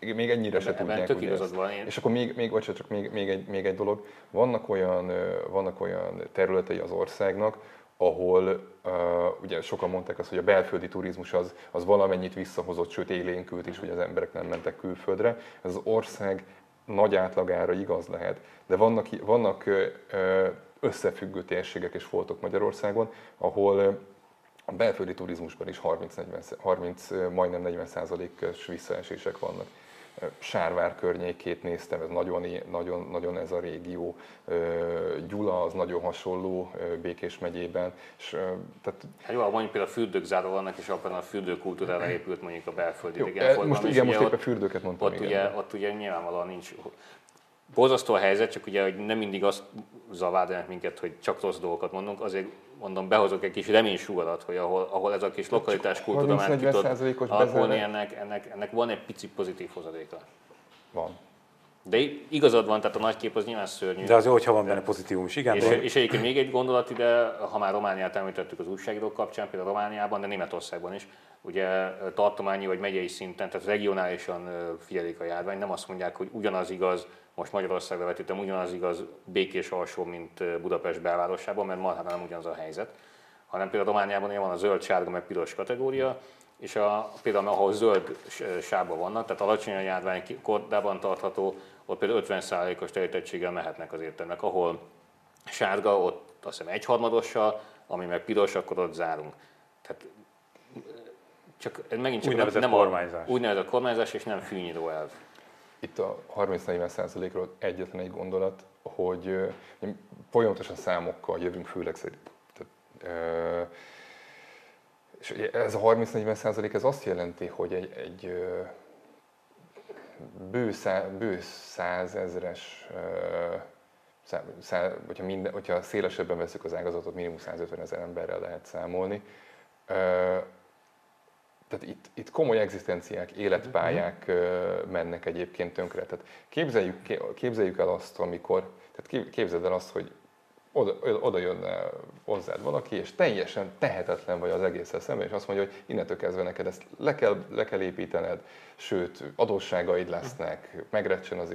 még ennyire se tudják. Tök igazad van. Én... És akkor még, még, bocsánat, csak még, még, egy, még egy dolog. Vannak olyan, vannak olyan területei az országnak, ahol uh, ugye sokan mondták azt, hogy a belföldi turizmus az, az valamennyit visszahozott, sőt élénkült is, hogy az emberek nem mentek külföldre. Ez az ország nagy átlagára igaz lehet, de vannak, vannak összefüggő térségek és foltok Magyarországon, ahol a belföldi turizmusban is 30, 40, 30 majdnem 40 százalékos visszaesések vannak. Sárvár környékét néztem, ez nagyon, nagyon, nagyon ez a régió. Gyula az nagyon hasonló Békés megyében. És, tehát... Hát jó, mondjuk például fürdők vannak, és abban a fürdőkultúrára épült mondjuk a belföldi idegenforgalom. Most, igen, most éppen fürdőket mondtam. Ott, igen. Ugye, ott ugye nyilvánvalóan nincs borzasztó a helyzet, csak ugye hogy nem mindig azt zavádolnak minket, hogy csak rossz dolgokat mondunk, azért mondom, behozok egy kis reménysugarat, hogy ahol, ahol ez a kis lokalitás kultúra már ki tud alakulni, ennek, ennek, ennek van egy pici pozitív hozadéka. Van. De igazad van, tehát a nagy kép az nyilván szörnyű. De azért, hogyha van benne pozitívum is, igen. És, de... és egyébként még egy gondolat ide, ha már Romániát említettük az újságírók kapcsán, például Romániában, de Németországban is, ugye tartományi vagy megyei szinten, tehát regionálisan figyelik a járvány, nem azt mondják, hogy ugyanaz igaz most Magyarországra vetítem, ugyanaz igaz békés alsó, mint Budapest belvárosában, mert marhára nem ugyanaz a helyzet, hanem például Romániában van a zöld, sárga, meg piros kategória, és a, például ahol zöld sába vannak, tehát alacsony a járvány kordában tartható, ott például 50%-os telítettséggel mehetnek az éttermek, ahol sárga, ott azt hiszem egyharmadossal, ami meg piros, akkor ott zárunk. Tehát csak megint csak úgynevezett nem kormányzás. A, úgynevezett kormányzás, és nem fűnyíró elv itt a 30-40%-ról egyetlen egy gondolat, hogy folyamatosan számokkal jövünk, főleg szerint. Tehát, és ez a 30-40% ez azt jelenti, hogy egy, egy bő, szá, bő százezres, szá, szá, hogyha, minden, hogyha szélesebben veszük az ágazatot, minimum 150 ezer emberrel lehet számolni, tehát itt, itt komoly egzisztenciák, életpályák uh, mennek egyébként tönkre. Tehát képzeljük, képzeljük el azt, amikor, tehát képzeld el azt, hogy oda, oda jönne hozzád valaki, és teljesen tehetetlen vagy az egészszel szemben, és azt mondja, hogy innentől kezdve neked ezt le kell, le kell építened, sőt, adósságaid lesznek, megrecsen az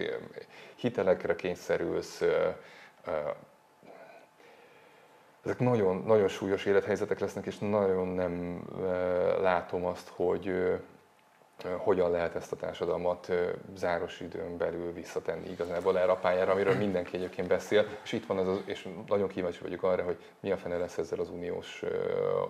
hitelekre kényszerülsz, ezek nagyon, nagyon súlyos élethelyzetek lesznek, és nagyon nem látom azt, hogy hogyan lehet ezt a társadalmat záros időn belül visszatenni igazából erre a pályára, amiről mindenki egyébként beszél, és itt van ez az, és nagyon kíváncsi vagyok arra, hogy mi a fene lesz ezzel az uniós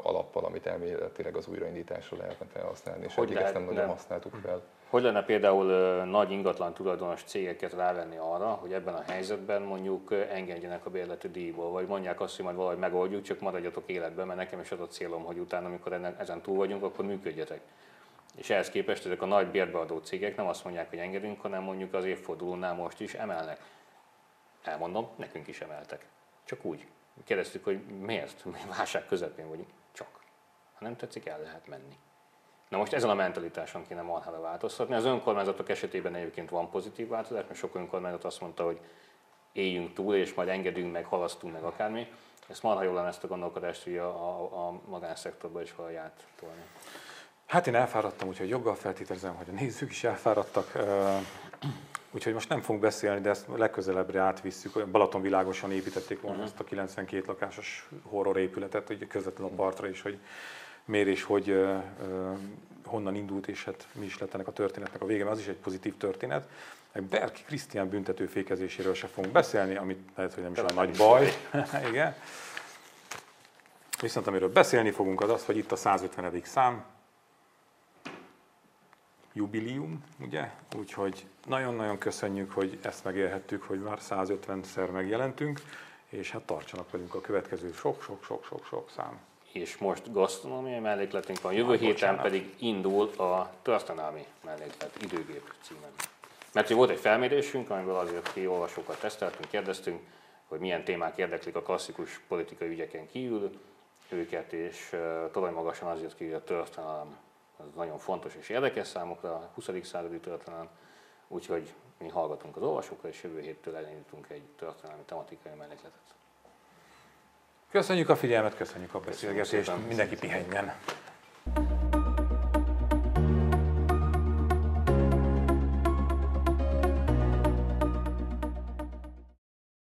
alappal, amit elméletileg az újraindításra lehetne felhasználni, és hogy eddig ezt nem nagyon használtuk fel. Hogy lenne például nagy ingatlan tulajdonos cégeket rávenni arra, hogy ebben a helyzetben mondjuk engedjenek a bérleti díjból, vagy mondják azt, hogy majd valahogy megoldjuk, csak maradjatok életben, mert nekem is az a célom, hogy utána, amikor ezen túl vagyunk, akkor működjetek. És ehhez képest ezek a nagy bérbeadó cégek nem azt mondják, hogy engedünk, hanem mondjuk az évfordulónál most is emelnek. Elmondom, nekünk is emeltek. Csak úgy. Kérdeztük, hogy miért? Mi válság közepén vagyunk. Csak. Ha nem tetszik, el lehet menni. Na most ezen a mentalitáson kéne marhára változtatni. Az önkormányzatok esetében egyébként van pozitív változás, mert sok önkormányzat azt mondta, hogy éljünk túl, és majd engedünk meg, halasztunk meg akármi. Ezt marha jól lenne ezt a gondolkodást hogy a, a, a magánszektorba is valahogy tolni. Hát én elfáradtam, úgyhogy joggal feltételezem, hogy a nézők is elfáradtak. Úgyhogy most nem fogunk beszélni, de ezt legközelebbre átvisszük. Balatonvilágosan építették volna uh-huh. ezt a 92 lakásos horror épületet, ugye közvetlenül a partra is, hogy miért és hogy uh, uh, honnan indult, és hát mi is lett ennek a történetnek a vége, mert az is egy pozitív történet. Berki Krisztián büntetőfékezéséről se fogunk beszélni, amit lehet, hogy nem is olyan nagy baj. Igen. Viszont amiről beszélni fogunk, az az, hogy itt a 150. szám, jubileum, ugye? Úgyhogy nagyon-nagyon köszönjük, hogy ezt megélhettük, hogy már 150-szer megjelentünk, és hát tartsanak velünk a következő sok-sok-sok-sok-sok szám és most gasztronómiai mellékletünk van, jövő héten bocsánat. pedig indul a történelmi melléklet időgép címen. Mert volt egy felmérésünk, amiből azért ki olvasókat teszteltünk, kérdeztünk, hogy milyen témák érdeklik a klasszikus politikai ügyeken kívül őket, és torony magasan azért ki, hogy a történelem az nagyon fontos és érdekes számokra, a 20. századi történelem, úgyhogy mi hallgatunk az olvasókra, és jövő héttől elindítunk egy történelmi tematikai mellékletet. Köszönjük a figyelmet, köszönjük a beszélgetést, mindenki pihenjen!